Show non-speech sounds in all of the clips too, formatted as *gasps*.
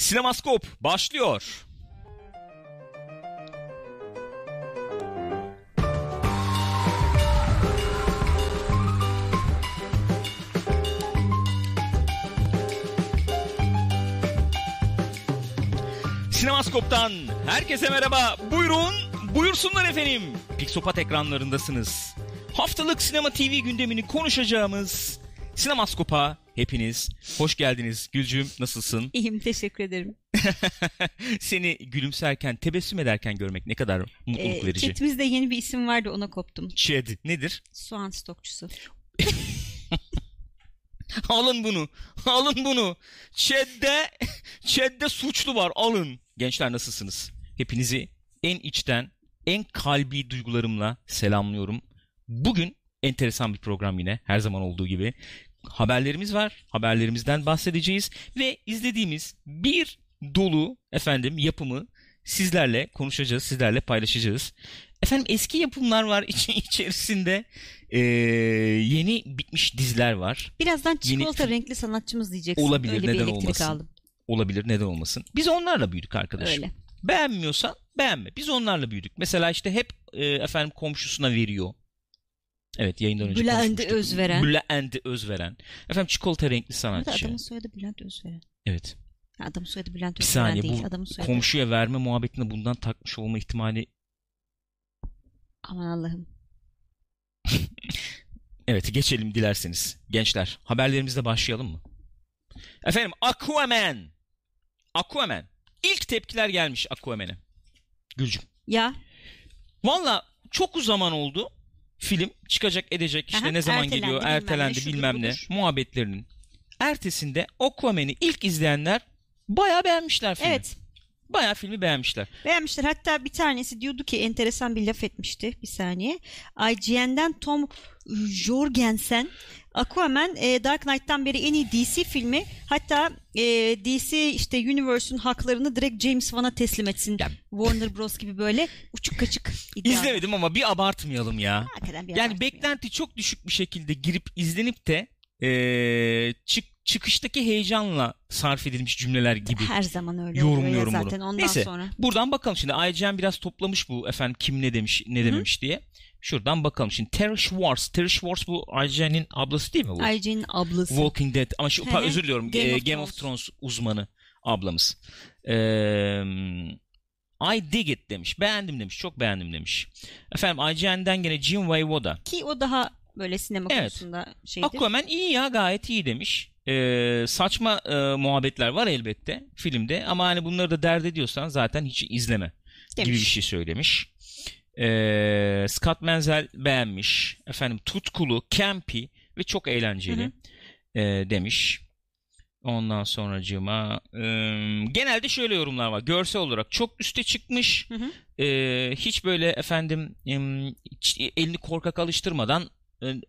Sinemaskop başlıyor. Sinemaskop'tan herkese merhaba. Buyurun, buyursunlar efendim. Pixopat ekranlarındasınız. Haftalık Sinema TV gündemini konuşacağımız Sinemaskop'a hepiniz hoş geldiniz. Gülcüğüm nasılsın? *laughs* İyiyim teşekkür ederim. Seni gülümserken, tebessüm ederken görmek ne kadar mutluluk Ee, verici. chatimizde yeni bir isim vardı ona koptum. Chad nedir? Soğan stokçusu. *laughs* Alın bunu. Alın bunu. Çedde, Çedde suçlu var. Alın. Gençler nasılsınız? Hepinizi en içten, en kalbi duygularımla selamlıyorum. Bugün enteresan bir program yine her zaman olduğu gibi. Haberlerimiz var. Haberlerimizden bahsedeceğiz ve izlediğimiz bir dolu efendim yapımı sizlerle konuşacağız, sizlerle paylaşacağız. Efendim eski yapımlar var için *laughs* içerisinde ee, yeni bitmiş diziler var. Birazdan Yeni- çikolata renkli sanatçımız diyeceksin. Olabilir, Öyle neden olmasın? aldım. Olabilir neden olmasın. Biz onlarla büyüdük arkadaşım. Öyle. Beğenmiyorsan beğenme. Biz onlarla büyüdük. Mesela işte hep e, efendim komşusuna veriyor. Evet yayından önce Bülent. Özveren. Bülent Özveren. Efendim çikolata renkli sanatçı. adamın soyadı Bülent Özveren. Evet. Adamın soyadı Bülent Bir Özveren saniye değil. bu Adamın soyadı. komşuya verme muhabbetinde bundan takmış olma ihtimali Aman Allah'ım. *laughs* Evet geçelim dilerseniz. Gençler haberlerimizle başlayalım mı? Efendim Aquaman. Aquaman. İlk tepkiler gelmiş Aquaman'e. Gülcüm. Ya Valla çok uzun zaman oldu. Film çıkacak edecek. İşte Aha, ne zaman ertelendi, geliyor bilmem ertelendi şudur bilmem ne muhabbetlerinin. Ertesinde Aquaman'i ilk izleyenler bayağı beğenmişler filmi. evet Bayağı filmi beğenmişler. beğenmişler. Hatta bir tanesi diyordu ki enteresan bir laf etmişti. Bir saniye. IGN'den Tom Jorgensen Aquaman e, Dark Knight'tan beri en iyi DC filmi. Hatta e, DC işte Universe'un haklarını direkt James Wan'a teslim etsin. Ya- Warner Bros gibi böyle uçuk kaçık *laughs* iddia. İzlemedim ama bir abartmayalım ya. Hakikaten bir Yani beklenti çok düşük bir şekilde girip izlenip de eee, çık, çıkıştaki heyecanla sarf edilmiş cümleler gibi. Her zaman öyle Yorumluyorum oluyor ya bunu. zaten ondan Neyse. sonra. Buradan bakalım şimdi IGN biraz toplamış bu efendim kim ne demiş ne dememiş diye. Şuradan bakalım şimdi Terry Schwartz. Terry Schwartz bu IGN'in ablası değil mi bu? IGN'in ablası. Walking Dead ama şu pa- özür diliyorum Game Game, of Game of Thrones. Thrones uzmanı ablamız. Eee I dig it demiş. Beğendim demiş. Çok beğendim demiş. Efendim IGN'den gene Jim Voivoda. Ki o daha böyle sinema Evet. konusunda şeydir. Aquaman iyi ya gayet iyi demiş. Ee, saçma e, muhabbetler var elbette filmde ama hani bunları da dert ediyorsan zaten hiç izleme Demiş. gibi bir şey söylemiş. Ee, Scott Menzel beğenmiş. Efendim tutkulu, campy ve çok eğlenceli Hı e, demiş. Ondan sonracığıma e, genelde şöyle yorumlar var. Görsel olarak çok üste çıkmış. Hı hı. E, hiç böyle efendim ç- elini korkak alıştırmadan e,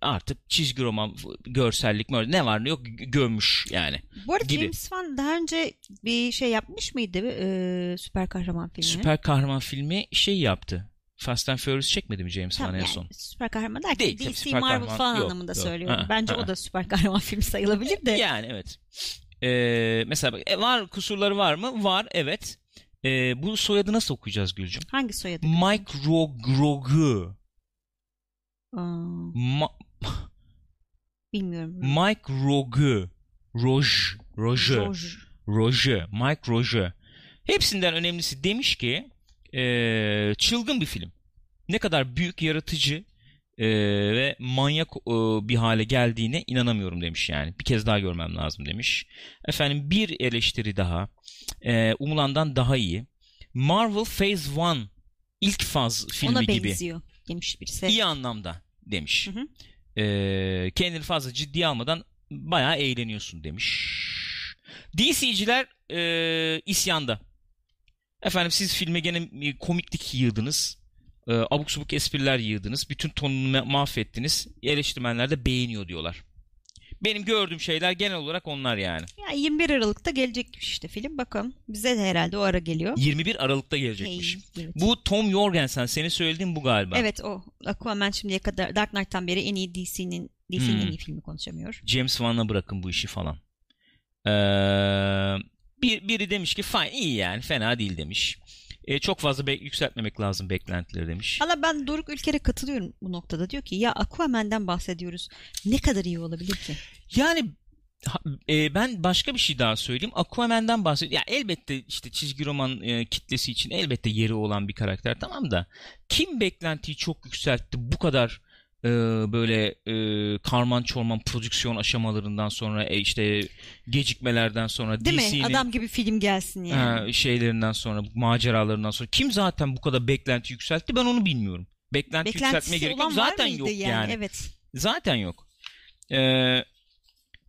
artık çizgi roman, görsellik mö- ne var ne yok gö- gömmüş yani. Bu arada gibi. James Wan daha önce bir şey yapmış mıydı? Ee, süper kahraman filmi. Süper kahraman filmi şey yaptı. Fast and Furious çekmedi mi James Wan en yani son? süper kahraman derken Değil, DC süper Marvel kahraman- falan yok, anlamında yok. söylüyorum. Ha, Bence ha. o da süper kahraman filmi sayılabilir de. Yani evet. E, mesela bak, e, var kusurları var mı? Var evet. E, bu soyadı nasıl okuyacağız Gülcüm? Hangi soyadı? Mike Rogue. Aa, Ma- bilmiyorum. Mike Rogue. Roger. Roger. George. Roger. Mike Roger. Hepsinden önemlisi demiş ki eee, çılgın bir film. Ne kadar büyük, yaratıcı eee, ve manyak eee, bir hale geldiğine inanamıyorum demiş yani. Bir kez daha görmem lazım demiş. Efendim bir eleştiri daha. Eee, umulandan daha iyi. Marvel Phase 1 ilk faz filmi Ona gibi. benziyor demiş birisi. İyi anlamda demiş. Hı hı. Ee, kendini fazla ciddiye almadan bayağı eğleniyorsun demiş. DC'ciler e, isyanda. Efendim siz filme gene komiklik yığdınız. E, abuk subuk espriler yığdınız. Bütün tonunu ma- mahvettiniz. Eleştirmenler de beğeniyor diyorlar. Benim gördüğüm şeyler genel olarak onlar yani. Ya 21 Aralık'ta gelecek işte film. Bakalım. Bize de herhalde o ara geliyor. 21 Aralık'ta gelecekmiş. Hey, evet. Bu Tom Jorgensen senin söylediğin bu galiba. Evet o. Aquaman şimdiye kadar Dark Knight'tan beri en iyi DC'nin DC'nin Hmm. en iyi filmi konuşamıyor. James Wan'a bırakın bu işi falan. Ee, Bir, biri demiş ki fine iyi yani fena değil demiş. E, çok fazla be- yükseltmemek lazım beklentileri demiş. Valla ben Doruk Ülker'e katılıyorum bu noktada. Diyor ki ya Aquaman'den bahsediyoruz. Ne kadar iyi olabilir ki? Yani ha- e, ben başka bir şey daha söyleyeyim. Aquaman'dan bahsediyorum. Ya elbette işte çizgi roman e, kitlesi için elbette yeri olan bir karakter tamam da kim beklentiyi çok yükseltti bu kadar e, böyle e, karman çorman prodüksiyon aşamalarından sonra e, işte gecikmelerden sonra Değil mi? Adam gibi film gelsin yani. ha, şeylerinden sonra maceralarından sonra kim zaten bu kadar beklenti yükseltti ben onu bilmiyorum. Beklenti yükseltmeye Beklentisi gerek yok. Zaten yok yani? yani. Evet. Zaten yok. Ee,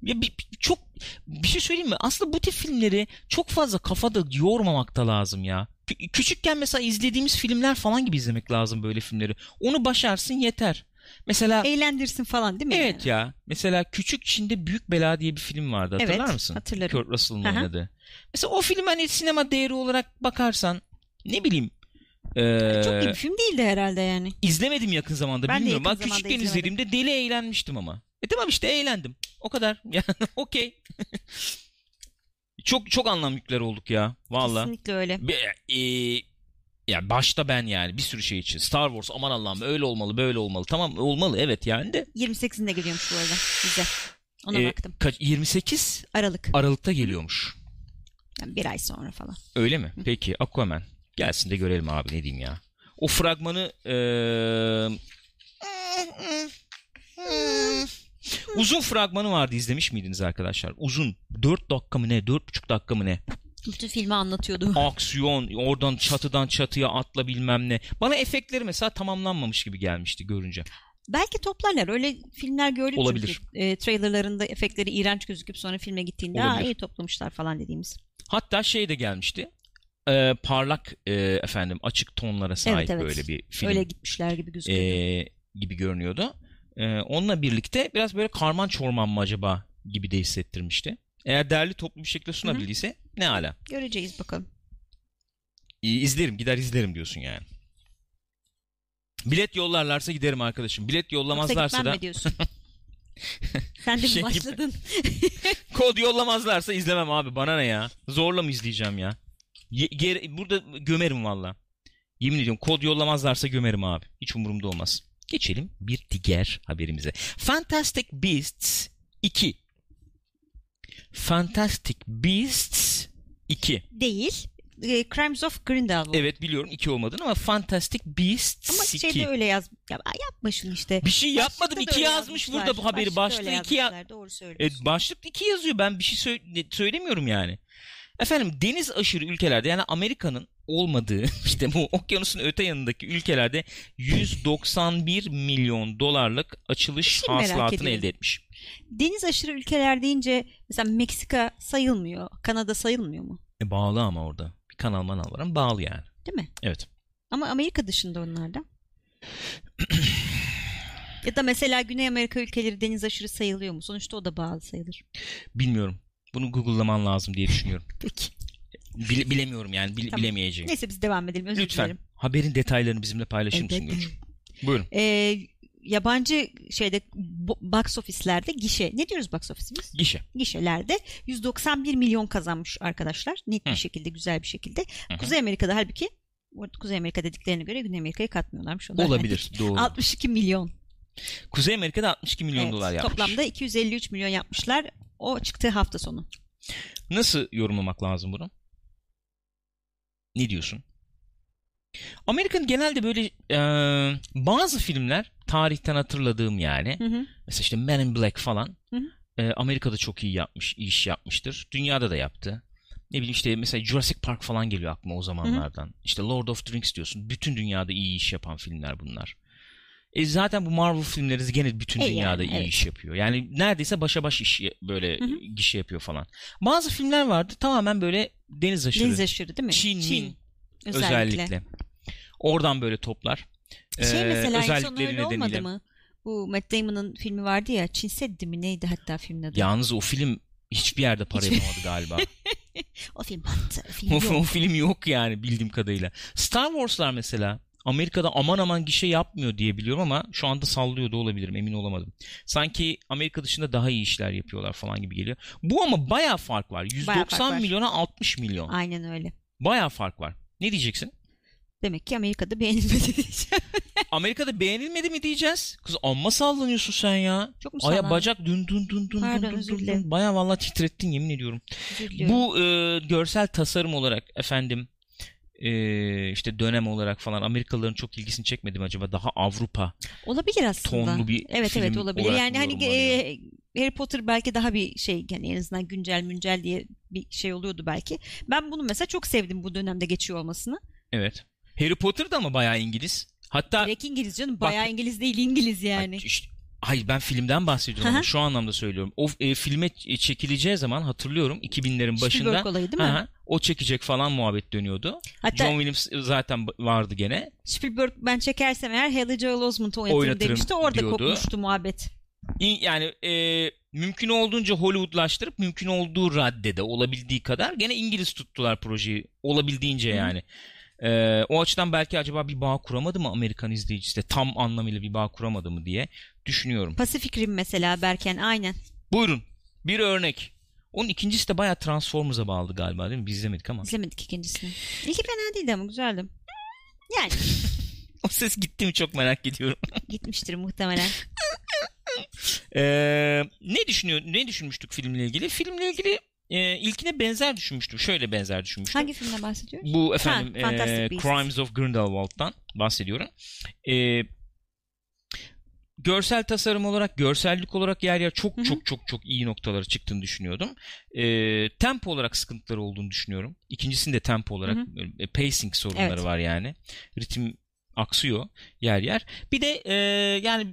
ya bir, çok bir şey söyleyeyim mi? Aslında bu tip filmleri çok fazla kafada yormamak da lazım ya. Kü- küçükken mesela izlediğimiz filmler falan gibi izlemek lazım böyle filmleri. Onu başarsın yeter. Mesela Eğlendirsin falan değil mi? evet ya. Mesela Küçük Çin'de Büyük Bela diye bir film vardı. Hatırlar Evet, mısın? hatırlarım. Kurt Russell'ın Aha. oynadığı. Mesela o film hani sinema değeri olarak bakarsan ne bileyim ee, Çok iyi bir film değildi herhalde yani. İzlemedim yakın zamanda Ben de bilmiyorum. yakın Ben küçükken izlemedim. izlediğimde deli eğlenmiştim ama. E tamam işte eğlendim. O kadar. *laughs* Yani okey. *laughs* çok çok anlam yükler olduk ya. Valla. Kesinlikle öyle. Be- e, ya başta ben yani bir sürü şey için. Star Wars aman Allah'ım öyle olmalı böyle olmalı. Tamam olmalı evet yani de. 28'inde geliyormuş bu arada bize. Ona E, baktım. kaç, 28 Aralık. Aralık'ta geliyormuş. Yani bir ay sonra falan. Öyle mi? Peki Aquaman. Gelsin de görelim abi ne diyeyim ya. O fragmanı eee, uzun fragmanı vardı izlemiş miydiniz arkadaşlar? Uzun. 4 dakika mı ne? 4,5 dakika mı ne? Bütün filmi anlatıyordu. Aksiyon, oradan çatıdan çatıya atla bilmem ne. Bana efektleri mesela tamamlanmamış gibi gelmişti görünce. Belki toplarlar. Öyle filmler gördük Olabilir. çünkü. E, trailerlarında efektleri iğrenç gözüküp sonra filme gittiğinde Aa, Olabilir. iyi toplamışlar falan dediğimiz. Hatta şey de gelmişti. Eee, parlak eee, efendim açık tonlara sahip evet. böyle bir film. Öyle gitmişler gibi gözüküyordu. e, gibi görünüyordu. E, onunla birlikte biraz böyle karman çorman mı acaba gibi de hissettirmişti. Eğer değerli toplu bir şekilde sunabildiyse ne ala. Göreceğiz bakalım. İyi, izlerim gider izlerim diyorsun yani. Bilet yollarlarsa giderim arkadaşım. Bilet Yoksa yollamazlarsa gitmem da diyorsun? *laughs* Sen de mi Şey başladın? *laughs* kod yollamazlarsa izlemem abi. Bana ne ya? Zorla mı izleyeceğim ya? Ye- geri- burada gömerim valla. Yemin ediyorum kod yollamazlarsa gömerim abi. Hiç umurumda olmaz. Geçelim bir diğer haberimize. Fantastic Beasts 2. Fantastic Beasts 2. Değil. E, Crimes of Grindelwald. Evet biliyorum 2 olmadığını ama Fantastic Beasts Ama 2. şeyde öyle yaz. Ya, yapma şunu işte. Bir şey yapmadım. Başlıkta da 2 öyle yazmış burada bu haberi. Başlıkta Başlıkta 2 ya Doğru E, söylüyorsun. başlıkta 2 yazıyor. Ben bir şey sö- söylemiyorum yani. Efendim deniz aşırı ülkelerde yani Amerika'nın olmadığı *laughs* işte bu okyanusun öte yanındaki ülkelerde 191 milyon dolarlık açılış hasılatını elde etmiş. Deniz aşırı ülkeler deyince mesela Meksika sayılmıyor. Kanada sayılmıyor mu? E, bağlı ama orada. Bir kanal manal var ama bağlı yani. Değil mi? Evet. Ama Amerika dışında onlar da. *clears throat* ya da mesela Güney Amerika ülkeleri deniz aşırı sayılıyor mu? Sonuçta o da bağlı sayılır. Bilmiyorum. Bunu Google'laman lazım diye düşünüyorum. *laughs* Peki. Bile- bilemiyorum yani. Bil- Tamam. bilemeyeceğim. Neyse biz devam edelim. Özür Lütfen. dilerim. Haberin detaylarını bizimle paylaşır mısın Evet. Gülçin? Buyurun. Ee, yabancı şeyde bo- box office'lerde gişe. Ne diyoruz box office biz? Gişe. Gişelerde 191 milyon kazanmış arkadaşlar. Net bir Hı. şekilde, güzel bir şekilde. hı. Kuzey Amerika'da halbuki Kuzey Amerika dediklerine göre Güney Amerika'yı katmıyorlarmış. Onlar Olabilir. Doğru. 62 milyon. Kuzey Amerika'da 62 milyon Evet, dolar yapmış. Toplamda 253 milyon yapmışlar. O çıktığı hafta sonu. Nasıl yorumlamak lazım bunu? Ne diyorsun? Amerika'nın genelde böyle e, bazı filmler tarihten hatırladığım yani. Hı hı. Mesela işte Men in Black falan. Hı hı. e, Amerika'da çok iyi yapmış, iyi iş yapmıştır. Dünyada da yaptı. Ne bileyim işte mesela Jurassic Park falan geliyor aklıma o zamanlardan. İşte Lord of the Rings diyorsun. Bütün dünyada iyi iş yapan filmler bunlar. E zaten bu Marvel filmleri gene bütün E dünyada yani, iyi evet. iş yapıyor. Yani neredeyse başa baş iş böyle Hı hı. gişe yapıyor falan. Bazı filmler vardı tamamen böyle deniz aşırı. Deniz aşırı değil mi? Çin, Min özellikle. özellikle. Oradan böyle toplar. Şey Ee, mesela özellikleri öyle olmadı mı? Bu Matt Damon'ın filmi vardı ya Çin Seddi mi neydi hatta filmin adı? Yalnız o film hiçbir yerde para Hiçbir- yapamadı galiba. *laughs* O film battı. O film o, yok. o film yok yani bildiğim kadarıyla. Star Wars'lar mesela Amerika'da aman aman gişe yapmıyor diye biliyorum ama şu anda sallıyor da olabilirim emin olamadım. Sanki Amerika dışında daha iyi işler yapıyorlar falan gibi geliyor. Bu ama baya fark var. 190 fark var. milyona 60 milyon. Aynen öyle. Baya fark var. Ne diyeceksin? Demek ki Amerika'da beğenilmedi diyeceğim. *laughs* Amerika'da beğenilmedi mi diyeceğiz? Kız amma sallanıyorsun sen ya. Çok mu Aya bacak dün dün dün dün Pardon, dün dün dün. Baya vallahi titrettin yemin ediyorum. Bu e, görsel tasarım olarak efendim e, işte dönem olarak falan Amerikalıların çok ilgisini çekmedi mi acaba? Daha Avrupa Olabilir aslında. tonlu bir Evet film evet olabilir. Yani hani e, Harry Potter belki daha bir şey yani en azından güncel müncel diye bir şey oluyordu belki. Ben bunu mesela çok sevdim bu dönemde geçiyor olmasını. Evet. Harry Potter da ama bayağı İngiliz. Hatta Direkt İngiliz canım. Bayağı İngiliz değil İngiliz yani. Ay, işte- Hayır ben filmden bahsediyorum şu anlamda söylüyorum. O e, filme ç- çekileceği zaman hatırlıyorum 2000'lerin başında Spielberg olayı değil mi? Hı hı, o çekecek falan muhabbet dönüyordu. Hatta John Williams zaten vardı gene. Spielberg ben çekersem eğer Haley Joel Osment'ı oynatırım Oynatırım demişti. Orada diyordu. kopmuştu muhabbet. Yani e, mümkün olduğunca Hollywoodlaştırıp mümkün olduğu raddede olabildiği kadar gene İngiliz tuttular projeyi olabildiğince yani. E, o açıdan belki acaba bir bağ kuramadı mı Amerikan izleyicisi de tam anlamıyla bir bağ kuramadı mı diye düşünüyorum. Pacific Rim mesela Berken aynen. Buyurun bir örnek. Onun ikincisi de bayağı Transformers'a bağlı galiba değil mi? Biz izlemedik ama. İzlemedik ikincisini. İlki fena değildi ama güzeldi. Yani *laughs* O ses gitti mi çok merak ediyorum. gitmiştir muhtemelen. *laughs* Ee, ne düşünüyor? Ne düşünmüştük filmle ilgili? Filmle ilgili e, ilkine benzer düşünmüştüm. Şöyle benzer düşünmüştüm. Hangi filmden bahsediyoruz? Bu efendim Ha, e. Crimes of Grindelwald'dan bahsediyorum. E, görsel tasarım olarak, görsellik olarak yer yer çok Hı hı. çok çok çok iyi noktaları çıktığını düşünüyordum. E, tempo olarak sıkıntıları olduğunu düşünüyorum. İkincisinde tempo olarak Hı e, pacing sorunları Evet. var yani. Ritim aksıyor yer yer. Bir de e, yani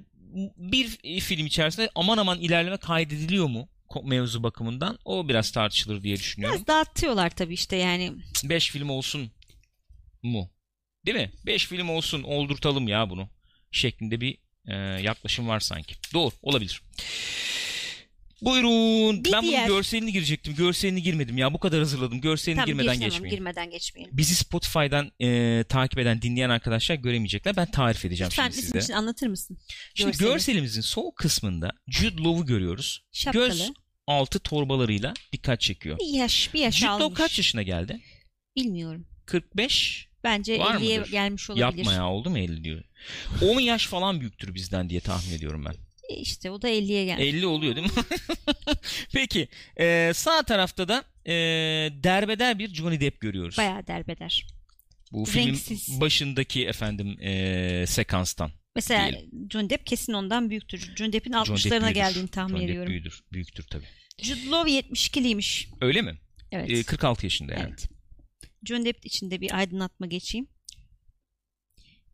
bir film içerisinde aman aman ilerleme kaydediliyor mu mevzu bakımından o biraz tartışılır diye düşünüyorum. Biraz dağıtıyorlar tabii işte yani. 5 film olsun mu? Değil mi? 5 film olsun oldurtalım ya bunu. Şeklinde bir e, yaklaşım var sanki. Doğru olabilir. Buyurun. Bir ben diğer- bunun görselini girecektim. Görselini girmedim ya. Bu kadar hazırladım. Görselini Tamam girmeden geçmeyin. girmeden geçmeyelim. Bizi Spotify'dan e, takip eden, dinleyen arkadaşlar göremeyecekler. Ben tarif edeceğim Lütfen şimdi size. için anlatır mısın? Şimdi görseli. görselimizin sol kısmında Jude Law'u görüyoruz. Şapkalı. Göz altı torbalarıyla dikkat çekiyor. Bir yaş, bir yaş Jude Law almış. kaç yaşına geldi? Bilmiyorum. 45 Bence Var 50'ye mıdır? gelmiş olabilir. Yapma ya oldu mu 50 diyor. 10 yaş falan büyüktür bizden diye tahmin ediyorum ben. İşte o da 50'ye gelmiş. 50 oluyor değil mi? *laughs* Peki e, sağ tarafta da e, derbeder bir Johnny Depp görüyoruz. Bayağı derbeder. Bu filmin renksiz. başındaki efendim e, sekanstan. Mesela Diyelim. Johnny Depp kesin ondan büyüktür. Johnny Depp'in Johnny Depp 60'larına büyüdür. geldiğini tahmin Johnny Depp ediyorum. büyüdür, büyüktür tabii. Jude Law 72'liymiş. Öyle mi? Evet. E, 46 yaşında yani. Evet. Johnny Depp için de bir aydınlatma geçeyim.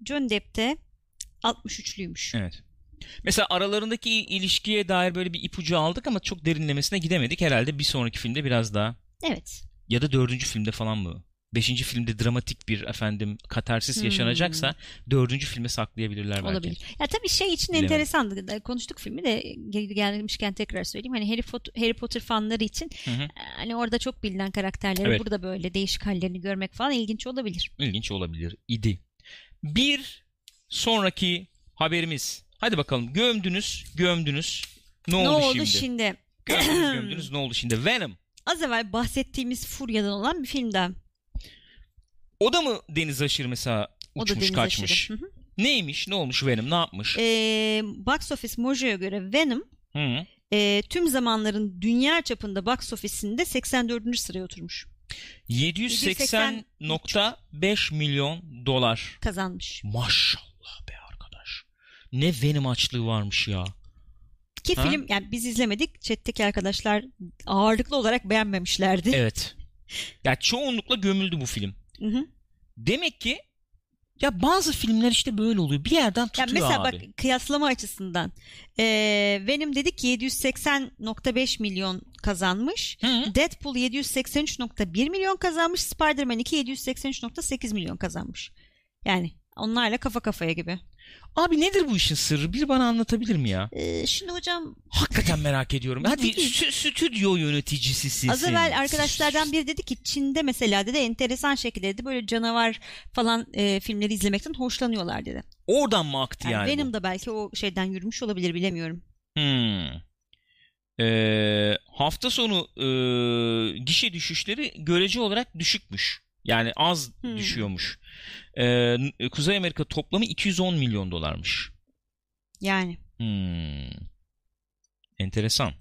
Johnny Depp de 63'lüymüş. Evet. Mesela aralarındaki ilişkiye dair böyle bir ipucu aldık ama çok derinlemesine gidemedik. Herhalde bir sonraki filmde biraz daha Evet. ya da dördüncü filmde falan mı? Beşinci filmde dramatik bir efendim katarsis Hmm. yaşanacaksa dördüncü filme saklayabilirler belki. Olabilir. Ya tabii şey için Bilemedim. enteresandı. Da- Konuştuk filmi de geri gelmişken tekrar söyleyeyim. Hani Harry Potter, Harry Potter fanları için Hı hı. e, hani orada çok bilinen karakterleri Evet. burada böyle değişik hallerini görmek falan ilginç olabilir. İlginç olabilir idi. Bir sonraki haberimiz. Hadi bakalım gömdünüz gömdünüz. Ne, ne oldu, oldu şimdi? şimdi? Gömdünüz *clears throat* gömdünüz ne oldu şimdi? Venom. Az evvel bahsettiğimiz Furya'dan olan bir filmden. O da mı deniz aşırı mesela O da uçmuş deniz kaçmış? aşırı. Hı hı. Neymiş ne olmuş Venom ne yapmış? Ee, Box Office Mojo'ya göre Venom Hı. e, tüm zamanların dünya çapında box office'inde 84. sıraya oturmuş. 780.5 milyon dolar. Kazanmış. Maşallah be. Ne Venom açlığı varmış ya. Ki Ha? film yani biz izlemedik. Chat'teki arkadaşlar ağırlıklı olarak beğenmemişlerdi. *laughs* Evet. *laughs* Ya çoğunlukla gömüldü bu film. Hı hı. Demek ki ya bazı filmler işte böyle oluyor. Bir yerden tutuyor mesela abi. bak kıyaslama açısından e, Venom dedik ki 780.5 milyon kazanmış. Hı. Deadpool 783.1 milyon kazanmış. Spider-Man 2 783.8 milyon kazanmış. Yani onlarla kafa kafaya gibi. Abi nedir bu işin sırrı? Bir bana anlatabilir mi ya? Ee, şimdi hocam Hakikaten merak ediyorum. *laughs* Hadi stü- stüdyo yöneticisisin. az evvel arkadaşlardan biri dedi ki Çin'de mesela dedi enteresan şekilde dedi böyle canavar falan e, filmleri izlemekten hoşlanıyorlar dedi. Oradan mı aktı Yani, yani? bu? Venom da belki o şeyden yürümüş olabilir bilemiyorum. Hmm. Ee, hafta sonu e, gişe düşüşleri görece olarak düşükmüş. Yani az Hmm. düşüyormuş. Ee, Kuzey Amerika toplamı 210 milyon dolarmış. Yani Hmm. Enteresan.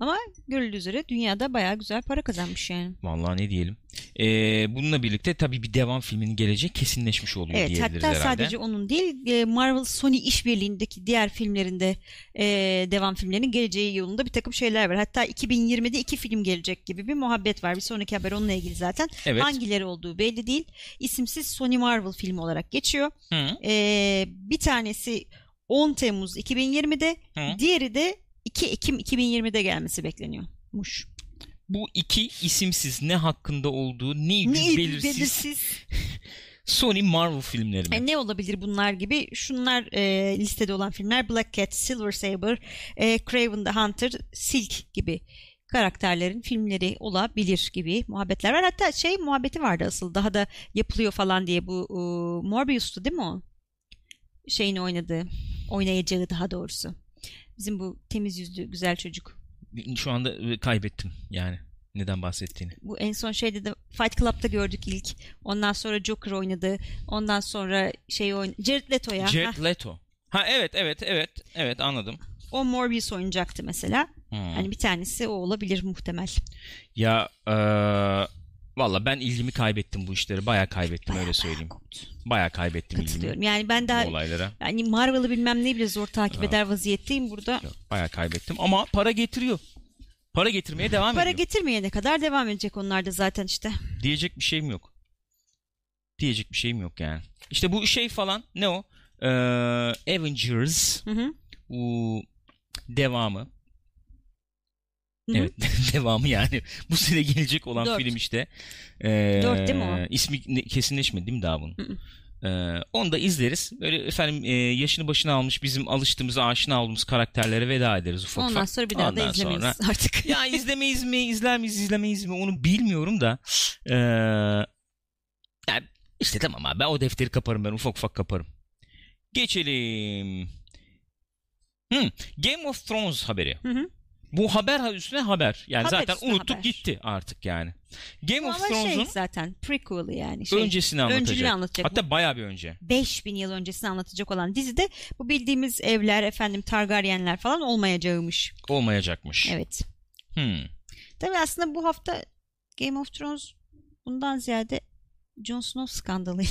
Ama görüldüğü üzere dünyada bayağı güzel para kazanmış yani. Vallahi ne diyelim. Ee, bununla birlikte tabii bir devam filminin geleceği kesinleşmiş oluyor Evet diyebiliriz hatta herhalde. sadece onun değil e, Marvel Sony işbirliğindeki diğer filmlerinde e, devam filmlerinin geleceği yolunda bir takım şeyler var. Hatta 2020'de iki film gelecek gibi bir muhabbet var. Bir sonraki haber onunla ilgili zaten. Evet. Hangileri olduğu belli değil. İsimsiz Sony Marvel filmi olarak geçiyor. Hı, E, bir tanesi 10 Temmuz 2020'de hı. diğeri de 2 Ekim 2020'de gelmesi bekleniyormuş. Bu iki isimsiz ne hakkında olduğu ne Ne belirsiz, belirsiz. *laughs* Sony Marvel filmleri mi? E, ne olabilir bunlar gibi? Şunlar e, listede olan filmler Black Cat, Silver Saber, e, Craven the Hunter, Silk gibi karakterlerin filmleri olabilir gibi muhabbetler var. Hatta şey muhabbeti vardı asıl daha da yapılıyor falan diye bu e, Morbius'tu değil mi o? Şeyin oynadığı, oynayacağı daha doğrusu. Bizim bu temiz yüzlü güzel çocuk. Şu anda e, kaybettim yani neden bahsettiğini. Bu en son şeyde de Fight Club'da gördük ilk. Ondan sonra Joker oynadı. Ondan sonra şey oynadı. Jared Leto ya. Jared Leto. Ha evet evet evet evet anladım. O Morbius oynayacaktı mesela. Hmm. Hani bir tanesi o olabilir muhtemel. Ya eee valla ben ilgimi kaybettim bu işleri. Bayağı kaybettim öyle söyleyeyim. koptu. Bayağı kaybettim ilgimi Yani ben daha olaylara. yani Marvel'ı bilmem ne bile zor takip Evet. eder vaziyetteyim burada. Yok, bayağı kaybettim ama para getiriyor. Para getirmeye devam Para ediyor. getirmeyene kadar devam edecek onlar da zaten işte. Diyecek bir şeyim yok. Diyecek bir şeyim yok yani. İşte bu şey falan ne o? Eee, Avengers Hı hı. bu devamı. Hı hı. Evet *laughs* devamı yani. Bu sene gelecek olan Dört. film işte. Ee, Dört değil mi o? İsmi kesinleşmedi değil mi daha bunun? Hı hı. Ee, onu da izleriz. Böyle efendim e, yaşını başına almış bizim alıştığımız aşina olduğumuz karakterlere veda ederiz ufak Ondan ufak. sonra bir daha da Ondan izlemeyiz sonra- *laughs* artık. ya izlemeyiz mi, izler miyiz, izlemeyiz mi onu bilmiyorum da. Ee, yani işte tamam abi ben o defteri kaparım ben ufak ufak kaparım. Geçelim. Hmm, Game of Thrones haberi. Hı hı. Bu haber üstüne haber. Yani Haber zaten unuttuk haber. gitti artık yani. Game of Ama şey Thrones'un zaten prequel'ı yani. Şey, öncesini anlatacak. anlatacak. Hatta bayağı bir önce. 5000 yıl öncesini anlatacak olan dizide bu bildiğimiz evler, efendim Targaryenler falan olmayacağımış. Olmayacakmış. Evet. Hmm. Tabii aslında bu hafta Game of Thrones bundan ziyade Jon Snow skandalı.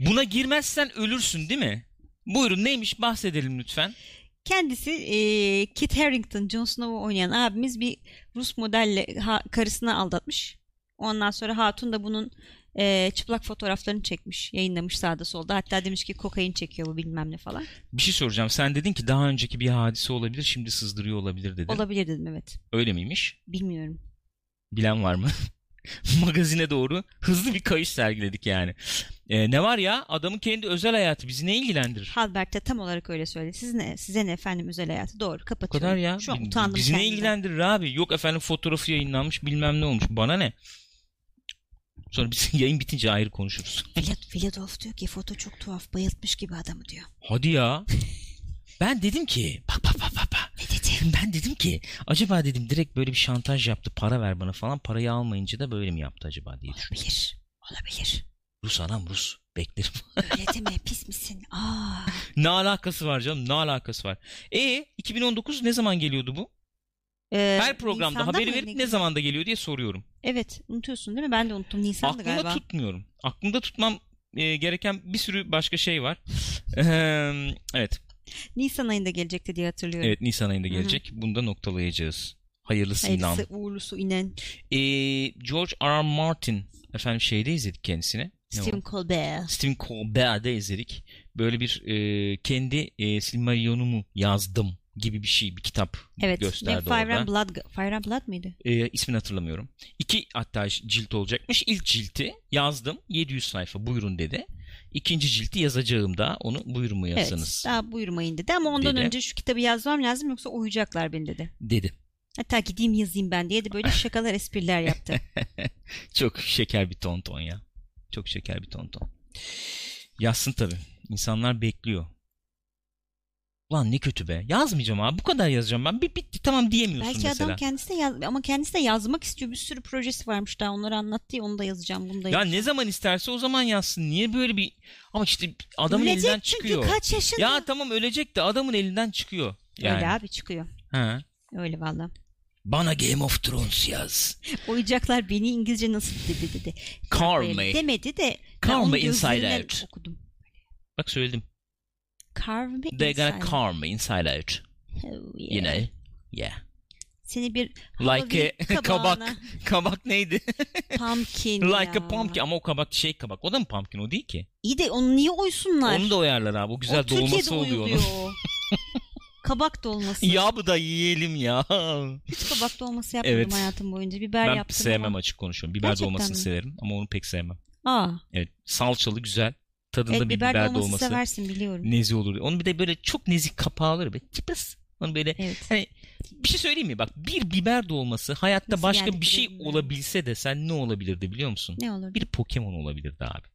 Buna girmezsen ölürsün değil mi? Buyurun neymiş bahsedelim lütfen. Kendisi e, Kit Harington, Jon Snow'u oynayan abimiz bir Rus modelle ha- karısını aldatmış. Ondan sonra Hatun da bunun e, çıplak fotoğraflarını çekmiş, yayınlamış sağda solda. Hatta demiş ki kokain çekiyor bu bilmem ne falan. Bir şey soracağım. Sen dedin ki daha önceki bir hadise olabilir şimdi sızdırıyor olabilir dedin. Olabilir dedim evet. Öyle miymiş? Bilmiyorum. Bilen var mı? *laughs* Magazine doğru hızlı bir kayış sergiledik yani. Ee, ne var ya adamın kendi özel hayatı bizi ne ilgilendirir? Halbert de tam olarak öyle söyledi. Siz ne, size ne efendim özel hayatı? Doğru kapatıyorum. kadar ya. Şu an utandım Bizi ne kendimden. ilgilendirir abi? Yok efendim fotoğrafı yayınlanmış bilmem ne olmuş. Bana ne? Sonra biz *laughs* yayın bitince ayrı konuşuruz. *laughs* Filad- Filadolf diyor ki foto çok tuhaf bayıltmış gibi adamı diyor. Hadi ya. *laughs* Ben dedim ki bak bak bak bak. bak. Ne dedi? Ben dedim ki acaba dedim direkt böyle bir şantaj yaptı para ver bana falan parayı almayınca da böyle mi yaptı acaba diye düşündüm. Olabilir. Olabilir. Rus anam Rus beklerim. *laughs* Öyle deme pis misin? Aa. ne alakası var canım ne alakası var. E 2019 ne zaman geliyordu bu? Ee, Her programda Nisan'da haberi mı? verip ne zamanda geliyor diye soruyorum. Evet unutuyorsun değil mi? Ben de unuttum. Nisan'dı Aklımda galiba. tutmuyorum. Aklımda tutmam e, gereken bir sürü başka şey var. *laughs* Eee, evet. Nisan ayında gelecekti diye hatırlıyorum. Evet Nisan ayında gelecek. Bunu da noktalayacağız. Hayırlısıyla. Hayırlısı uğurlusu inen Ee, George R. R. Martin efendim şeyde izledik kendisini. Stephen Colbert. Stephen Colbert'de izledik. Böyle bir e, kendi e, Silmarillion'umu yazdım gibi bir şey bir kitap Evet. gösterdi ne, Fire orada. and Blood, Fire and Blood mıydı? E, ismini hatırlamıyorum. İki hatta cilt olacakmış. İlk cilti yazdım. 700 sayfa buyurun dedi. ikinci cilti yazacağım da onu buyurmayasınız Evet daha buyurmayın dedi ama ondan Dedi. önce şu kitabı yazmam lazım yoksa uyuyacaklar beni dedi. dedi. Hatta gideyim yazayım ben diye de böyle şakalar espriler yaptı. *laughs* Çok şeker bir tonton ya. Çok şeker bir tonton. Yazsın tabii. İnsanlar bekliyor. Ulan ne kötü be. Yazmayacağım abi. Bu kadar yazacağım ben. Bir bitti tamam diyemiyorsun Belki mesela. adam kendisi de yaz ama kendisi de yazmak istiyor. Bir sürü projesi varmış daha onları anlattı ya onu da yazacağım bunu da Ya yazacağım. ne zaman isterse o zaman yazsın. Niye böyle bir... Ama işte adamın Ölecek elinden çünkü çıkıyor. kaç yaşında? Ya tamam ölecek de adamın elinden çıkıyor. Yani. Öyle abi çıkıyor. Ha. Öyle valla. Bana Game of Thrones yaz. Oyuncaklar beni İngilizce nasıl dedi dedi. Carl me. Demedi de Carl me inside out. okudum. Bak söyledim. Carve me They're inside. gonna carve me inside out. Oh, yeah. You know. Yeah. Seni bir Like a *laughs* kabak. Kabak neydi? Pumpkin *laughs* like ya. a pumpkin. Ama o kabak şey kabak. O da mı pumpkin? O değil ki. İyi de onu niye oysunlar? Onu da oyarlar abi. O güzel o Türkiye'de dolması oluyor onun. *laughs* kabak dolması. ya bu da yiyelim ya. Hiç kabak dolması yapmadım Evet. hayatım boyunca. Biber ben yaptım sevmem ama. açık konuşuyorum. Biber Gerçekten dolmasını mi? severim ama onu pek sevmem. Aa, Evet. Salçalı güzel. Tadında evet, bir biber, biber, dolması, dolması. seversin biliyorum. Nezi olur. Onu bir de böyle çok nezik kapağı alır. Böyle çıpıs. Onu böyle Evet. hani bir şey söyleyeyim mi? Bak bir biber dolması hayatta Nasıl başka bir şey bilmiyorum. olabilse de sen ne olabilirdi biliyor musun? Ne olur? Bir Pokemon olabilirdi abi.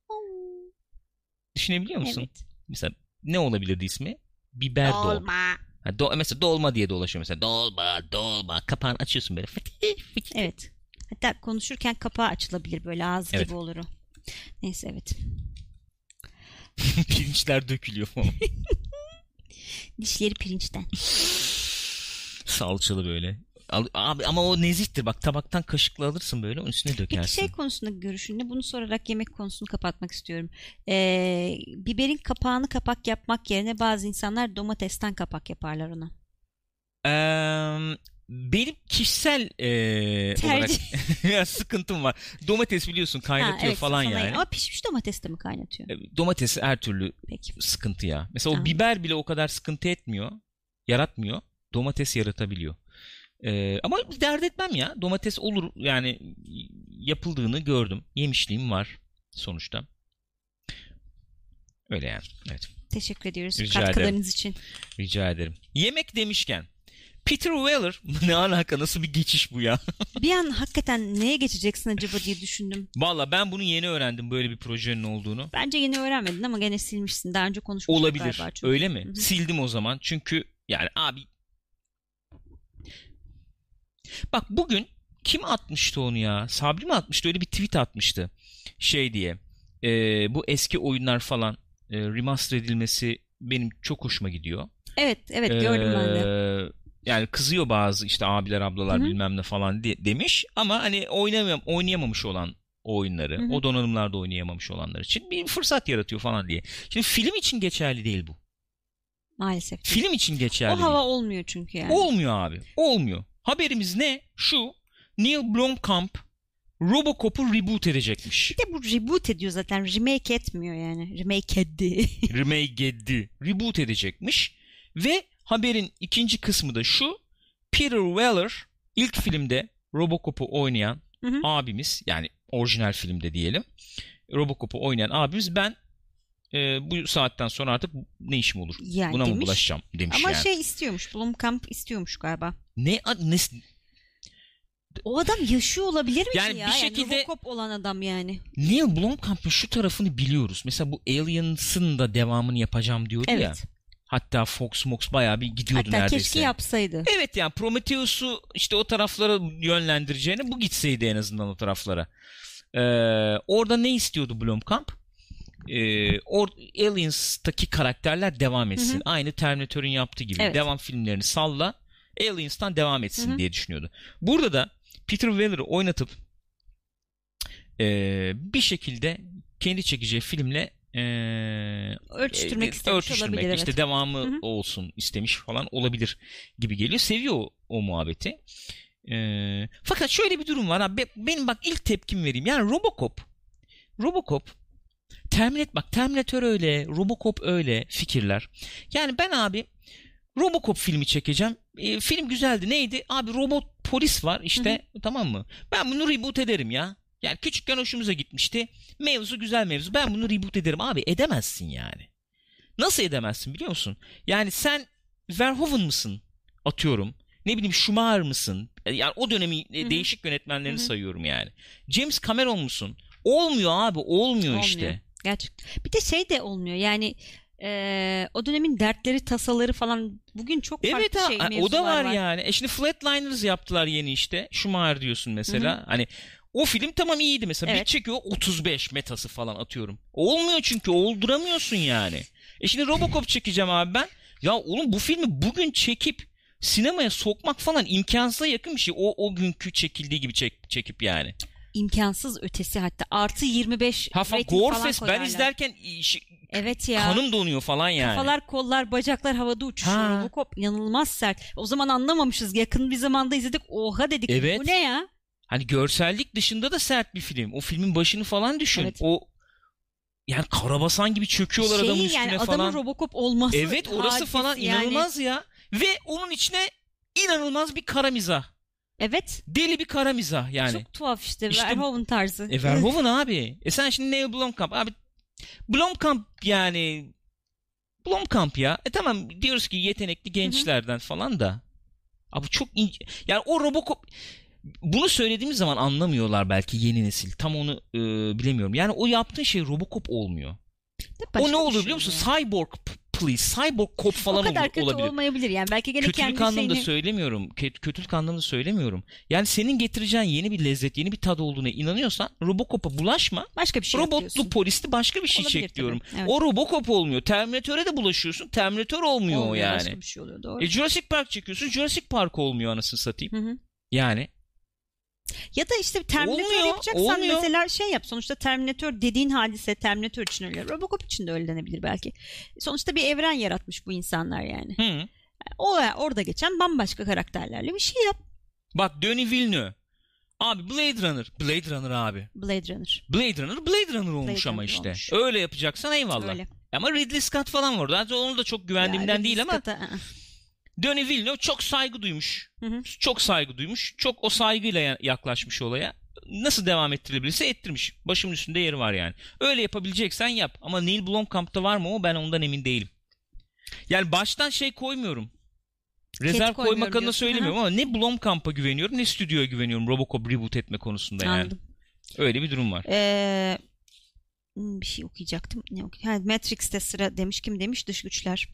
Düşünebiliyor musun? Evet. Mesela ne olabilirdi ismi? Biber dolma. Ha, do- mesela dolma diye dolaşıyor mesela. Dolma, dolma. Kapağını açıyorsun böyle. Evet. Hatta konuşurken kapağı açılabilir böyle ağız Evet. gibi olur o. Neyse evet. *laughs* Pirinçler dökülüyor falan. *laughs* Dişleri pirinçten. Salçalı böyle. Al- Abi ama o nezihtir. Bak tabaktan kaşıkla alırsın böyle. Onun üstüne Peki dökersin. şey konusunda görüşün ne? Bunu sorarak yemek konusunu kapatmak istiyorum. Ee, biberin kapağını kapak yapmak yerine bazı insanlar domatesten kapak yaparlar ona. Eee, benim kişisel olarak Tercih. *laughs* ya sıkıntım var. Domates biliyorsun kaynatıyor Ha, evet, falan yani. Ama pişmiş domates de mi kaynatıyor? E, Domates her türlü Peki. sıkıntı ya. Mesela o Tamam. biber bile o kadar sıkıntı etmiyor. Yaratmıyor. Domates yaratabiliyor. Ee, ama dert etmem ya. Domates olur yani yapıldığını gördüm. Yemişliğim var sonuçta. Öyle yani. Evet. Teşekkür ediyoruz Rica katkılarınız için. Rica ederim. Yemek demişken Peter Weller *laughs* ne alaka nasıl bir geçiş bu ya? *laughs* Bir an hakikaten neye geçeceksin acaba diye düşündüm. Valla ben bunu yeni öğrendim böyle bir projenin olduğunu. Bence yeni öğrenmedin ama gene silmişsin. Daha önce konuşmuştuk Olabilir. galiba çok. Öyle mi? Hı hı. Sildim o zaman. Çünkü yani abi Bak bugün kim atmıştı onu ya? Sabri mi atmıştı? Öyle bir tweet atmıştı. Şey diye. e, bu eski oyunlar falan e, remaster edilmesi benim çok hoşuma gidiyor. Evet evet gördüm ben de. Ee, Yani kızıyor bazı işte abiler ablalar Hı hı. bilmem ne falan de- demiş ama hani oynayamam oynayamamış olan o oyunları, Hı hı. o donanımlarda oynayamamış olanlar için bir fırsat yaratıyor falan diye. Şimdi film için geçerli değil bu. Maalesef. Film için geçerli o hava değil. olmuyor çünkü yani. Olmuyor abi. Olmuyor. Haberimiz ne? Şu. Neil Blomkamp Robocop'u reboot edecekmiş. Bir de bu reboot ediyor zaten. Remake etmiyor yani. Remake etti. *laughs* Remake etti. Reboot edecekmiş. Ve haberin ikinci kısmı da şu. Peter Weller ilk filmde Robocop'u oynayan Hı hı. abimiz yani orijinal filmde diyelim. Robocop'u oynayan abimiz ben e, bu saatten sonra artık ne işim olur? Yani Buna mı demiş. bulaşacağım demiş Ama yani. şey istiyormuş. Blomkamp istiyormuş galiba. Ne, ne O adam yaşıyor olabilir mi Yani ya? bir şekilde- Yani Robocop olan adam yani. Neil Blomkamp'ın şu tarafını biliyoruz. Mesela bu Aliens'ın da devamını yapacağım diyordu ya. Evet. Hatta Fox Mox bayağı bir gidiyordu Hatta neredeyse. keşke yapsaydı. Evet yani Prometheus'u işte o taraflara yönlendireceğine bu gitseydi en azından o taraflara. Ee, orada ne istiyordu Blomkamp? Ee, or, Aliens'taki karakterler devam etsin. Hı hı. Aynı Terminator'ın yaptığı gibi. Evet. Devam filmlerini salla. Aliens'tan devam etsin Hı hı. diye düşünüyordu. Burada da Peter Weller'ı oynatıp ee, bir şekilde kendi çekeceği filmle ee, Örtüştürmek e, istemiş örtüştürmek, olabilir evet. işte devamı Hı hı. olsun istemiş falan olabilir gibi geliyor. Seviyor o, o muhabbeti. Ee, fakat şöyle bir durum var. Abi. Be- Benim bak ilk tepkim vereyim. Yani Robocop Robocop Terminator bak Terminator öyle, Robocop öyle fikirler. Yani ben abi Robocop filmi çekeceğim. Ee, film güzeldi. Neydi? Abi robot polis var işte. Tamam mı? Ben bunu reboot ederim ya. Yani küçükken hoşumuza gitmişti. Mevzu güzel mevzu. Ben bunu reboot ederim. Abi edemezsin yani. Nasıl edemezsin biliyor musun? Yani sen Verhoeven mısın? Atıyorum. Ne bileyim Schumacher mısın? Yani o dönemi e, Hı hı. değişik yönetmenlerini Hı hı. sayıyorum yani. James Cameron musun? Olmuyor abi. Olmuyor, Olmuyor. işte. Gerçekten. Bir de şey de olmuyor yani eee, o dönemin dertleri tasaları falan bugün çok Evet farklı ha, şey ha, o da mevzular var, yani. E şimdi Flatliners yaptılar yeni işte. Schumacher diyorsun mesela. Hani o film tamam iyiydi mesela. Bir Evet. çekiyor 35 metası falan atıyorum. Olmuyor çünkü olduramıyorsun yani. E şimdi Robocop çekeceğim abi ben. Ya oğlum bu filmi bugün çekip sinemaya sokmak falan imkansıza yakın bir şey. O o günkü çekildiği gibi çek, çekip yani. İmkansız ötesi hatta artı 25 Ha fa, rating falan Gorefest ben izlerken Evet ya. kanım donuyor falan yani. Kafalar, kollar, bacaklar havada uçuşuyor. Ha. Robocop inanılmaz sert. O zaman anlamamışız. Yakın bir zamanda izledik. Oha dedik. Evet. Bu ne ya? Hani görsellik dışında da sert bir film. O filmin başını falan düşün. Evet. O yani karabasan gibi çöküyorlar adamın Şeyi üstüne yani falan. adamın Robocop olması. Evet orası falan yani. inanılmaz ya. Ve onun içine inanılmaz bir kara mizah. Evet. Deli bir kara mizah yani. Çok tuhaf işte. İşte- Verhoeven tarzı. E Verhoeven *laughs* abi. E sen şimdi Neil Blomkamp. Abi Blomkamp yani Blomkamp ya. E tamam diyoruz ki yetenekli gençlerden falan da. Abi çok ince. Yani o Robocop bunu söylediğimiz zaman anlamıyorlar belki yeni nesil. Tam onu e, bilemiyorum. Yani o yaptığın şey Robocop olmuyor. O ne olur şey biliyor musun? oluyor. Cyborg p- Police, Cyborg Cop falan o kadar kötü olabilir. olmayabilir yani. Belki gene Kötülük kendi anlamında şeyini... söylemiyorum. Kö- kötülük anlamında söylemiyorum. Yani senin getireceğin yeni bir lezzet, yeni bir tad olduğuna inanıyorsan Robocop'a bulaşma. Başka bir şey Robotlu yapıyorsun. polisti başka bir şey Olabilir çek diyorum. evet. O Robocop olmuyor. Terminatöre de bulaşıyorsun. Terminator olmuyor, Olmuyor, yani. Başka bir şey oluyor doğru. E Jurassic Park çekiyorsun. Jurassic Park olmuyor anasını satayım. Hı hı. Yani. Ya da işte Terminator yapacaksan olmuyor. mesela şey yap. Sonuçta Terminator dediğin hadise Terminator için öyle. Robocop için de öyle denebilir belki. Sonuçta bir evren yaratmış bu insanlar yani. Hı. O orada geçen bambaşka karakterlerle bir şey yap. Bak Denis Villeneuve. Abi Blade Runner. Blade Runner abi. Blade Runner. Blade Runner Blade Runner olmuş Blade ama Runner işte. olmuş. Öyle yapacaksan eyvallah. Öyle. Ama Ridley Scott falan vardı. Zaten onu da çok güvendiğimden Ya, değil ama Scott'a- ı-ı. Villeneuve çok saygı duymuş. Hı hı. Çok saygı duymuş. Çok o saygıyla ya- yaklaşmış olaya. Nasıl devam ettirilebilirse ettirmiş. Başımın üstünde yeri var yani. Öyle yapabileceksen yap. Ama Neil Blomkamp'ta var mı o ben ondan emin değilim. Yani baştan şey koymuyorum. Rezerv koymak adına söylemiyorum ama ne Blomkamp'a güveniyorum ne stüdyoya güveniyorum Robocop reboot etme konusunda yani. Anladım. Öyle bir durum var. Ee, hmm, bir şey okuyacaktım. Ne okuyayım? Ha, Matrix'te sıra demiş. Kim demiş? Dış güçler.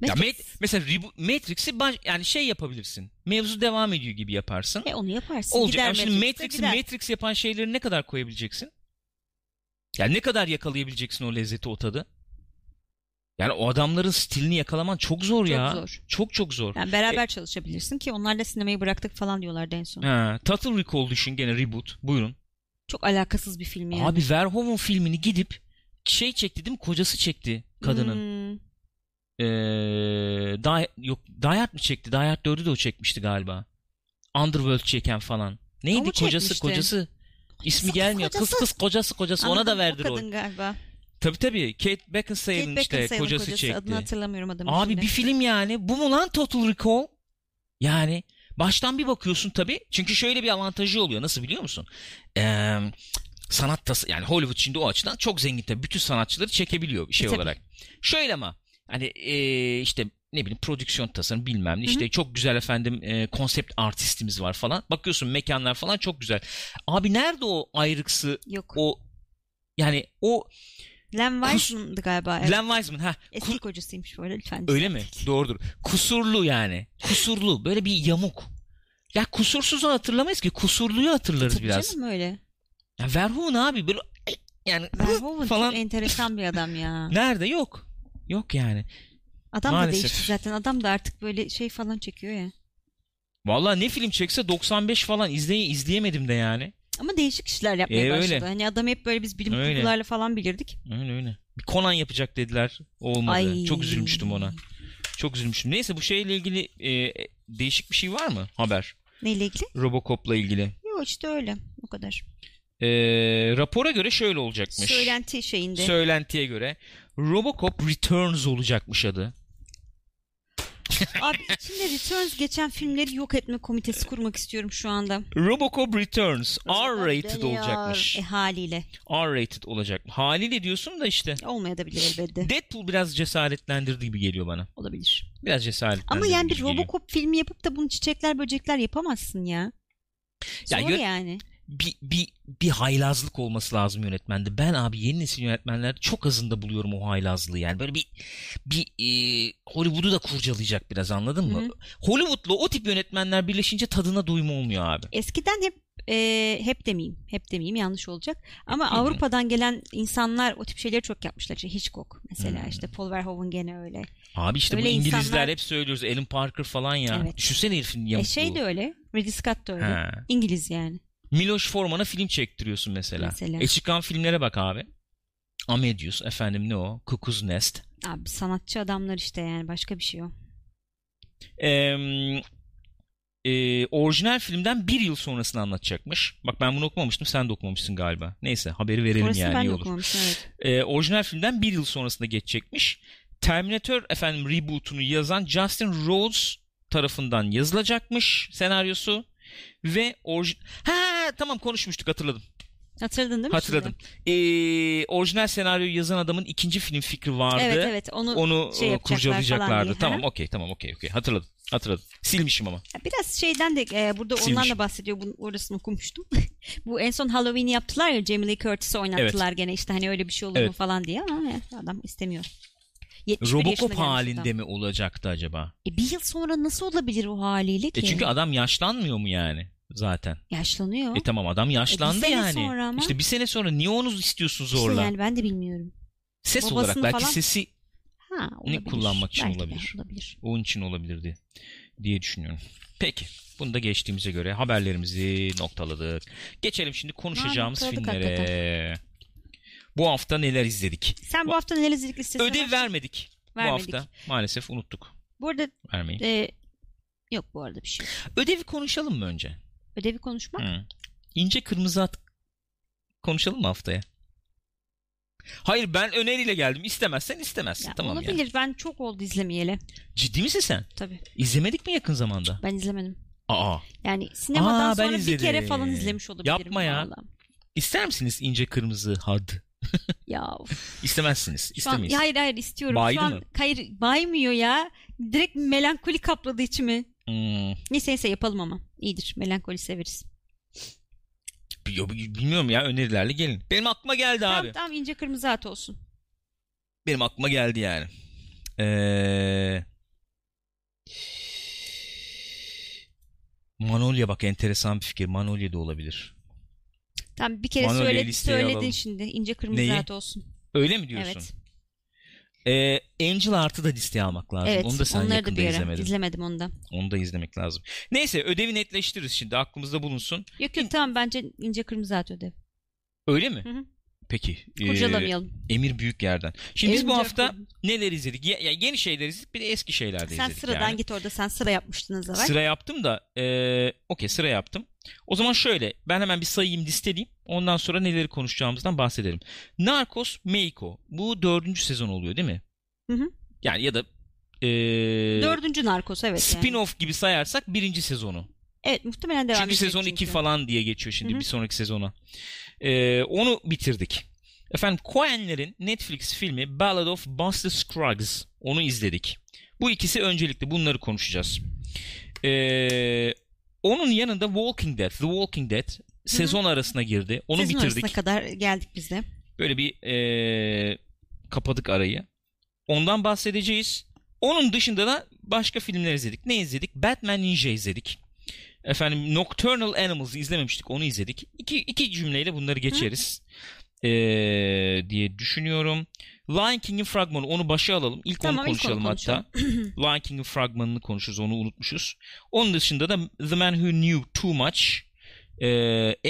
Ya Matrix- Mat- mesela reboot, Matrix'i baş- yani şey yapabilirsin. Mevzu devam ediyor gibi yaparsın. E, onu yaparsın. Olacak. Gider Ama şimdi Matrix'i gider. Matrix yapan şeyleri ne kadar koyabileceksin? Yani ne kadar yakalayabileceksin o lezzeti, o tadı? Yani o adamların stilini yakalaman çok zor Çok ya. zor. Çok çok zor. Yani beraber çalışabilirsin ki onlarla sinemayı bıraktık falan diyorlardı en son. Ha, Total Recall düşün gene reboot. Buyurun. Çok alakasız bir film yani. Abi Verhoeven filmini gidip şey çekti değil mi? Kocası çekti kadının. Hmm, Ee, Die, yok Die Hard mı çekti? Die Hard 4'ü de o çekmişti galiba. Underworld çeken falan. Neydi mu kocası çekmişti? kocası? İsmi Kız, gelmiyor. Kız kocası. kız kocası kocası ona anladım, da verdi rol. galiba. Tabii tabii. Kate Beckinsale'ın işte kocası, kocası. çekti. Adını hatırlamıyorum adamın Abi şimdi. bir film yani. Bu mu lan Total Recall? Yani baştan bir bakıyorsun tabii. Çünkü şöyle bir avantajı oluyor. Nasıl biliyor musun? Ee, sanat tas yani Hollywood şimdi o açıdan çok zengin tabii. Bütün sanatçıları çekebiliyor bir şey E, olarak. Şöyle ama hani ee, işte ne bileyim prodüksiyon tasarım bilmem ne işte çok güzel efendim e, konsept artistimiz var falan. Bakıyorsun mekanlar falan çok güzel. Abi nerede o ayrıksı Yok. o yani o Len Kus- Wiseman'dı galiba. Evet. Len Wiseman ha Eski kocasıymış böyle lütfen. Öyle mi? Doğrudur. Kusurlu yani. Kusurlu. Böyle bir yamuk. Ya kusursuzu hatırlamayız ki. Kusurluyu hatırlarız Tabii biraz. canım öyle. Ya Verhoeven abi böyle yani Verhoeven falan. çok enteresan bir adam ya. Nerede? Yok. Yok yani. Adam da Maalesef. değişti zaten. Adam da artık böyle şey falan çekiyor ya. Vallahi ne film çekse 95 falan izleye izleyemedim de yani. Ama değişik işler yapmaya E, öyle. başladı. Hani adam hep böyle biz bilim Öyle. kurgularla falan bilirdik. Öyle öyle. Bir Conan yapacak dediler. Olmadı. Ay. Çok üzülmüştüm ona. Çok üzülmüştüm. Neyse bu şeyle ilgili e, değişik bir şey var mı? Haber. Neyle ilgili? Robocop'la ilgili. Yok işte öyle. O kadar. E, rapora göre şöyle olacakmış. Söylenti şeyinde. Söylentiye göre Robocop Returns olacakmış adı. Abi içinde Returns geçen filmleri yok etme komitesi kurmak istiyorum şu anda. Robocop Returns R-rated olacakmış. E haliyle. R-rated olacak. Haliyle diyorsun da işte. Olmayabilir elbette. Deadpool biraz cesaretlendirdi gibi geliyor bana. Olabilir. Biraz cesaretlendirdi Ama yani bir gibi geliyor. Robocop filmi yapıp da bunu çiçekler böcekler yapamazsın ya. Ya Zor yö- yani. Bir, bir, bir haylazlık olması lazım yönetmende. Ben abi yeni nesil yönetmenlerde çok azında buluyorum o haylazlığı yani. Böyle bir bir e, Hollywood'u da kurcalayacak biraz anladın mı? Hı. Hollywood'la o tip yönetmenler birleşince tadına doyum olmuyor abi. Eskiden hep e, hep demeyeyim, hep demeyeyim yanlış olacak. Ama hı. Avrupa'dan gelen insanlar o tip şeyleri çok yapmışlar. İşte Hitchcock mesela Hı. işte Paul Verhoeven gene öyle. Abi işte Öyle bu İngilizler insanlar- hep söylüyoruz. Alan Parker falan ya. Evet. Düşünsene herifin E yamukluğu. şey de öyle. Ridley Scott da öyle. Ha. İngiliz yani. Miloš Forman'a film çektiriyorsun mesela. Mesela. E çıkan filmlere bak abi. Amadeus efendim ne o? Cuckoo's Nest. Abi sanatçı adamlar işte yani başka bir şey o. Eee e, orijinal filmden bir yıl sonrasını anlatacakmış. Bak ben bunu okumamıştım sen de okumamışsın galiba. Neyse haberi verelim Orasını yani ben iyi olur. evet. Ee, orijinal filmden bir yıl sonrasında geçecekmiş. Terminator efendim reboot'unu yazan Justin Rhodes tarafından yazılacakmış senaryosu ve orji... Ha tamam konuşmuştuk hatırladım. Hatırladın değil mi? Hatırladım. Ee, orijinal senaryoyu yazan adamın ikinci film fikri vardı. Evet evet onu, Onu şey e, falan kurcalayacaklardı. Tamam okey tamam okey okey hatırladım. Hatırladım. Silmişim ama. Biraz şeyden de e, burada Silmiş. ondan da bahsediyor. Bunu, orasını okumuştum. *laughs* Bu en son Halloween'i yaptılar ya Jamie Lee Curtis'i oynattılar gene işte hani öyle bir şey olur mu Evet. falan diye ama ya, adam istemiyor. 71 yaşına Robocop halinde adam. mi olacaktı acaba? E, bir yıl sonra nasıl olabilir o haliyle ki? E çünkü adam yaşlanmıyor mu yani zaten? Yaşlanıyor. E tamam adam yaşlandı E, bir sene yani. sonra ama. İşte bir sene sonra niye onu istiyorsun İşte zorla? yani ben de bilmiyorum. Ses babasını olarak belki falan- sesi Ha, olabilir. kullanmak için Belki de olabilir. olabilir. onun için olabilirdi diye düşünüyorum. Peki. Bunu da geçtiğimize göre haberlerimizi noktaladık. Geçelim şimdi konuşacağımız noktaladık filmlere. Bu hafta neler izledik? Sen bu hafta neler izledik listesine Ödev vermedik. Vermedik. Bu hafta maalesef unuttuk Bu arada vermeyi. e, yok bu arada bir şey. Ödevi konuşalım mı önce? Ödevi konuşmak. Hı. İnce kırmızı at konuşalım mı haftaya? Hayır ben öneriyle geldim. İstemezsen istemezsin. Ya, tamam olabilir. yani. Ben çok oldu izlemeyeli. Ciddi misin sen? Tabii. İzlemedik mi yakın zamanda? Ben izlemedim. Aa. Yani sinemadan Aa, sonra bir izledim. kere falan izlemiş olabilirim. Yapma ya. vallahi. İster misiniz ince kırmızı had? *laughs* Ya of. İstemezsiniz. An, İstemeyiz. hayır hayır istiyorum. Baydı Şu an, mı? Hayır baymıyor ya. Direkt melankoli kapladı içimi. Hmm, Neyse neyse yapalım ama. İyidir. Melankoli severiz. bi- bilmiyorum ya önerilerle gelin. Benim aklıma geldi abi. Tamam tamam ince kırmızı at olsun. Benim aklıma geldi yani. Ee... Manolya bak enteresan bir fikir. Manolya da olabilir. Tamam bir kere Manolya'yı söyle, listeye söyledin alalım. şimdi. İnce kırmızı Neyi? at olsun. Öyle mi diyorsun? Evet. Ee, Angel Art'ı da listeye almak lazım. Evet. Onu da sen da yakında ara izlemedin. izlemedim onu da. Onu da izlemek lazım. Neyse ödevi netleştiririz şimdi. Aklımızda bulunsun. Yok yok tamam bence ince kırmızı at ödev. Öyle mi? Hı hı. Peki. Kurcalamayalım. Emir büyük yerden. Şimdi biz bu Emir hafta Büyükyerden. neler izledik? Ya, ya yeni şeyler izledik bir de eski şeyler de Sen izledik sıradan yani. git orada. Sen sıra yapmıştın az evvel. Sıra yaptım da e, okey sıra yaptım. O zaman şöyle ben hemen bir sayayım listeleyeyim. Ondan sonra neleri konuşacağımızdan bahsedelim. Narcos Mexico. Bu dördüncü sezon oluyor değil mi? Hı hı. Yani ya da e, Dördüncü narkos evet yani. spin-off gibi sayarsak birinci sezonu. Evet muhtemelen devam çünkü edecek sezon 2 çünkü. falan diye geçiyor şimdi Hı hı. bir sonraki sezona. E, onu bitirdik. Efendim Coen'lerin Netflix filmi Ballad of Buster Scruggs. Onu izledik. Bu ikisi öncelikli bunları konuşacağız. Ee, onun yanında Walking Dead, The Walking Dead sezon arasına girdi. Onu Sezon bitirdik. arasına kadar geldik biz de. Böyle bir ee, kapadık arayı. Ondan bahsedeceğiz. Onun dışında da başka filmler izledik. Ne izledik? Batman Ninja izledik. Efendim Nocturnal Animals izlememiştik. Onu izledik. İki, iki cümleyle bunları geçeriz. Ee, diye düşünüyorum. Lion King'in fragmanı onu başa alalım. İlk Tamam, onu ilk onu konuşalım hatta. *clears throat* *clears throat* Lion King'in fragmanını konuşuruz. Onu unutmuşuz. Onun dışında da The Man Who Knew Too Much, e,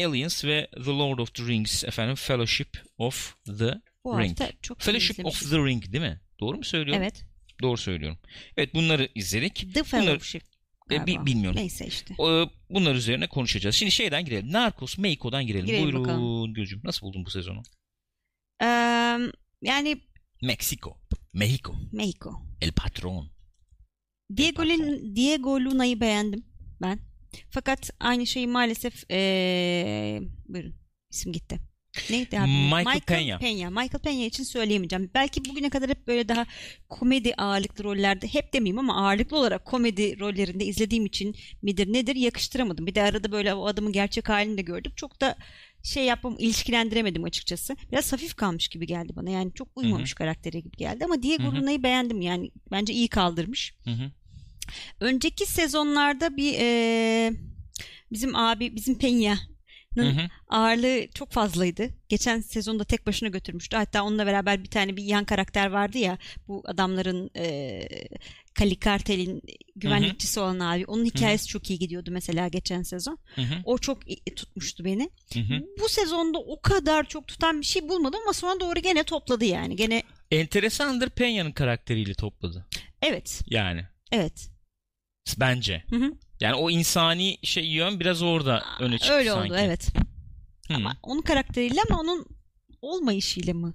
Aliens ve The Lord of the Rings efendim Fellowship of the Bu Ring. çok Fellowship of the Ring değil mi? Doğru mu söylüyorum? Evet. Doğru söylüyorum. Evet bunları izledik. The Fellowship. E, galiba. bi- bilmiyorum. Neyse işte. Ee, Bunlar üzerine konuşacağız. Şimdi şeyden girelim. Narcos Mexico'dan girelim. Girelim Buyurun bakalım. Gülcüm. Nasıl buldun bu sezonu? Eee, yani Meksiko. Mexico. Mexico. El Patron. Diego, Lin- Diego Luna'yı beğendim ben. Fakat aynı şeyi maalesef ee, buyurun isim gitti. Neydi abi? Michael Peña. Peña. Michael Peña için söyleyemeyeceğim. Belki bugüne kadar hep böyle daha komedi ağırlıklı rollerde hep demeyeyim ama ağırlıklı olarak komedi rollerinde izlediğim için midir nedir yakıştıramadım. Bir de arada böyle o adamın gerçek halini de gördük. Çok da şey yapmam ilişkilendiremedim açıkçası. Biraz hafif kalmış gibi geldi bana. Yani çok uymamış karaktere gibi geldi ama Diego. Luna'yı beğendim yani. Bence iyi kaldırmış. Hı hı. Önceki sezonlarda bir e, bizim abi bizim Peña'nın hı. ağırlığı çok fazlaydı. Geçen sezonda tek başına götürmüştü. Hatta onunla beraber bir tane bir yan karakter vardı ya bu adamların e, Kali Kartel'in güvenlikçisi olan abi. Onun hikayesi çok iyi gidiyordu mesela geçen sezon. Hı hı. O çok tutmuştu beni. Hı hı. Bu sezonda o kadar çok tutan bir şey bulmadım ama sonra doğru gene topladı yani. Gene Enteresandır Peña'nın karakteriyle topladı. evet. Yani Evet. bence. Hı hı. Yani o insani şey yön biraz orada öne çıktı Öyle sanki. oldu evet. Hı. Ama onun karakteriyle ama onun olmayışıyla mı?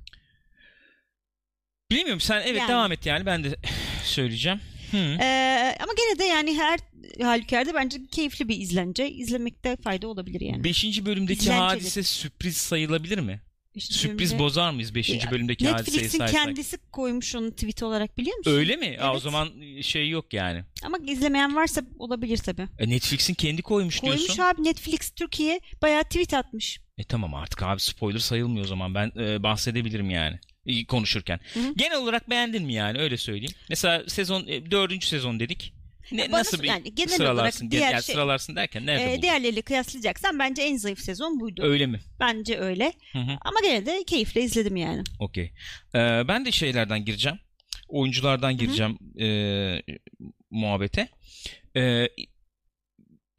Bilmiyorum sen evet Yani. devam et yani ben de *sighs* söyleyeceğim. Hı. Ee, ama gene de yani her halükarda bence keyifli bir izlence. İzlemekte fayda olabilir yani. Beşinci bölümdeki İzlenceli. hadise sürpriz sayılabilir mi? Beşinci Sürpriz bölümde- bozar mıyız beşinci Ya, bölümdeki hadiseyi Netflix'in saysak? kendisi koymuş onu tweet olarak biliyor musun? Öyle mi? Aa, o Evet. zaman şey yok yani. Ama izlemeyen varsa olabilir tabii. E, Netflix'in kendi koymuş, Koymuş diyorsun. abi Netflix Türkiye bayağı tweet atmış. E tamam artık abi spoiler sayılmıyor o zaman. Ben e, bahsedebilirim yani e, konuşurken. Hı hı. Genel olarak beğendin mi yani öyle söyleyeyim. Mesela sezon e, dördüncü sezon dedik. Ne, Bana nasıl bir yani genel sıralarsın? olarak diğer yani şey- sıralarsın derken nerede buldun? diğerleriyle kıyaslayacaksan bence en zayıf sezon buydu. Öyle mi? Bence öyle. Hı hı. Ama gene de keyifle izledim yani. Okey. Ee, ben de şeylerden gireceğim. Oyunculardan gireceğim e, muhabbete. E,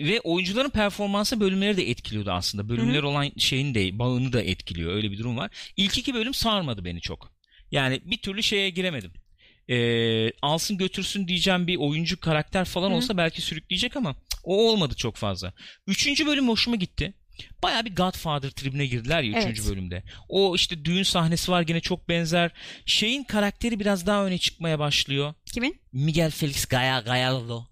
ve oyuncuların performansı bölümleri de etkiliyordu aslında. Bölümler olan şeyin de bağını da etkiliyor. Öyle bir durum var. İlk iki bölüm sarmadı beni çok. Yani bir türlü şeye giremedim. E, alsın götürsün diyeceğim bir oyuncu karakter falan Hı olsa belki sürükleyecek ama o olmadı çok fazla. Üçüncü bölüm hoşuma gitti. Baya bir Godfather tribine girdiler ya üçüncü Evet. bölümde. O işte düğün sahnesi var gene çok benzer. Şeyin karakteri biraz daha öne çıkmaya başlıyor. Kimin? Miguel Felix Gaya Gallardo.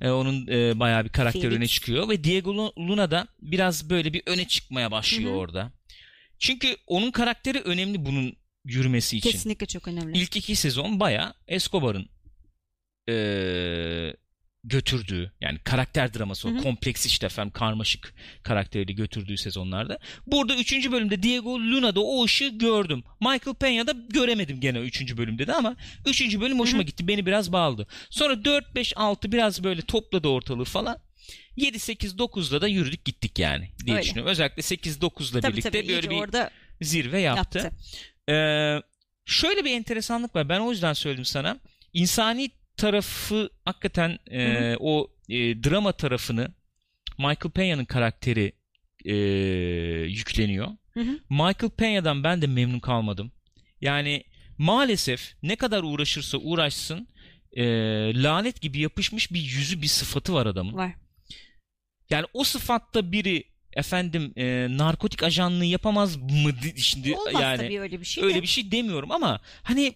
Ee, onun e, bayağı bir karakter Felix. öne çıkıyor ve Diego Lu- Luna da biraz böyle bir öne çıkmaya başlıyor Hı hı. orada. Çünkü onun karakteri önemli bunun yürümesi için. Kesinlikle çok önemli. İlk iki sezon bayağı Escobar'ın eee, götürdüğü yani karakter draması o kompleks işte efendim karmaşık karakteriyle götürdüğü sezonlarda. Burada üçüncü bölümde Diego Luna'da o ışığı gördüm. Michael Peña'da göremedim gene üçüncü bölümde de ama üçüncü bölüm hoşuma Hı hı. gitti. Beni biraz bağladı. Sonra 4, 5, 6 biraz böyle topladı ortalığı falan. 7, 8, 9'da da yürüdük gittik yani diye Öyle. düşünüyorum. Özellikle 8, 9'la tabii birlikte tabii böyle bir orada zirve yaptı. yaptı. Ee, şöyle bir enteresanlık var. Ben o yüzden söyledim sana. İnsani tarafı hakikaten e, o e, drama tarafını Michael Peña'nın karakteri e, yükleniyor. Hı hı. Michael Peña'dan ben de memnun kalmadım. Yani maalesef ne kadar uğraşırsa uğraşsın e, lanet gibi yapışmış bir yüzü bir sıfatı var adamın. Var. Yani o sıfatta biri efendim e, narkotik ajanlığı yapamaz mı di- şimdi Olmaz yani tabii öyle bir şey öyle de. bir şey demiyorum ama hani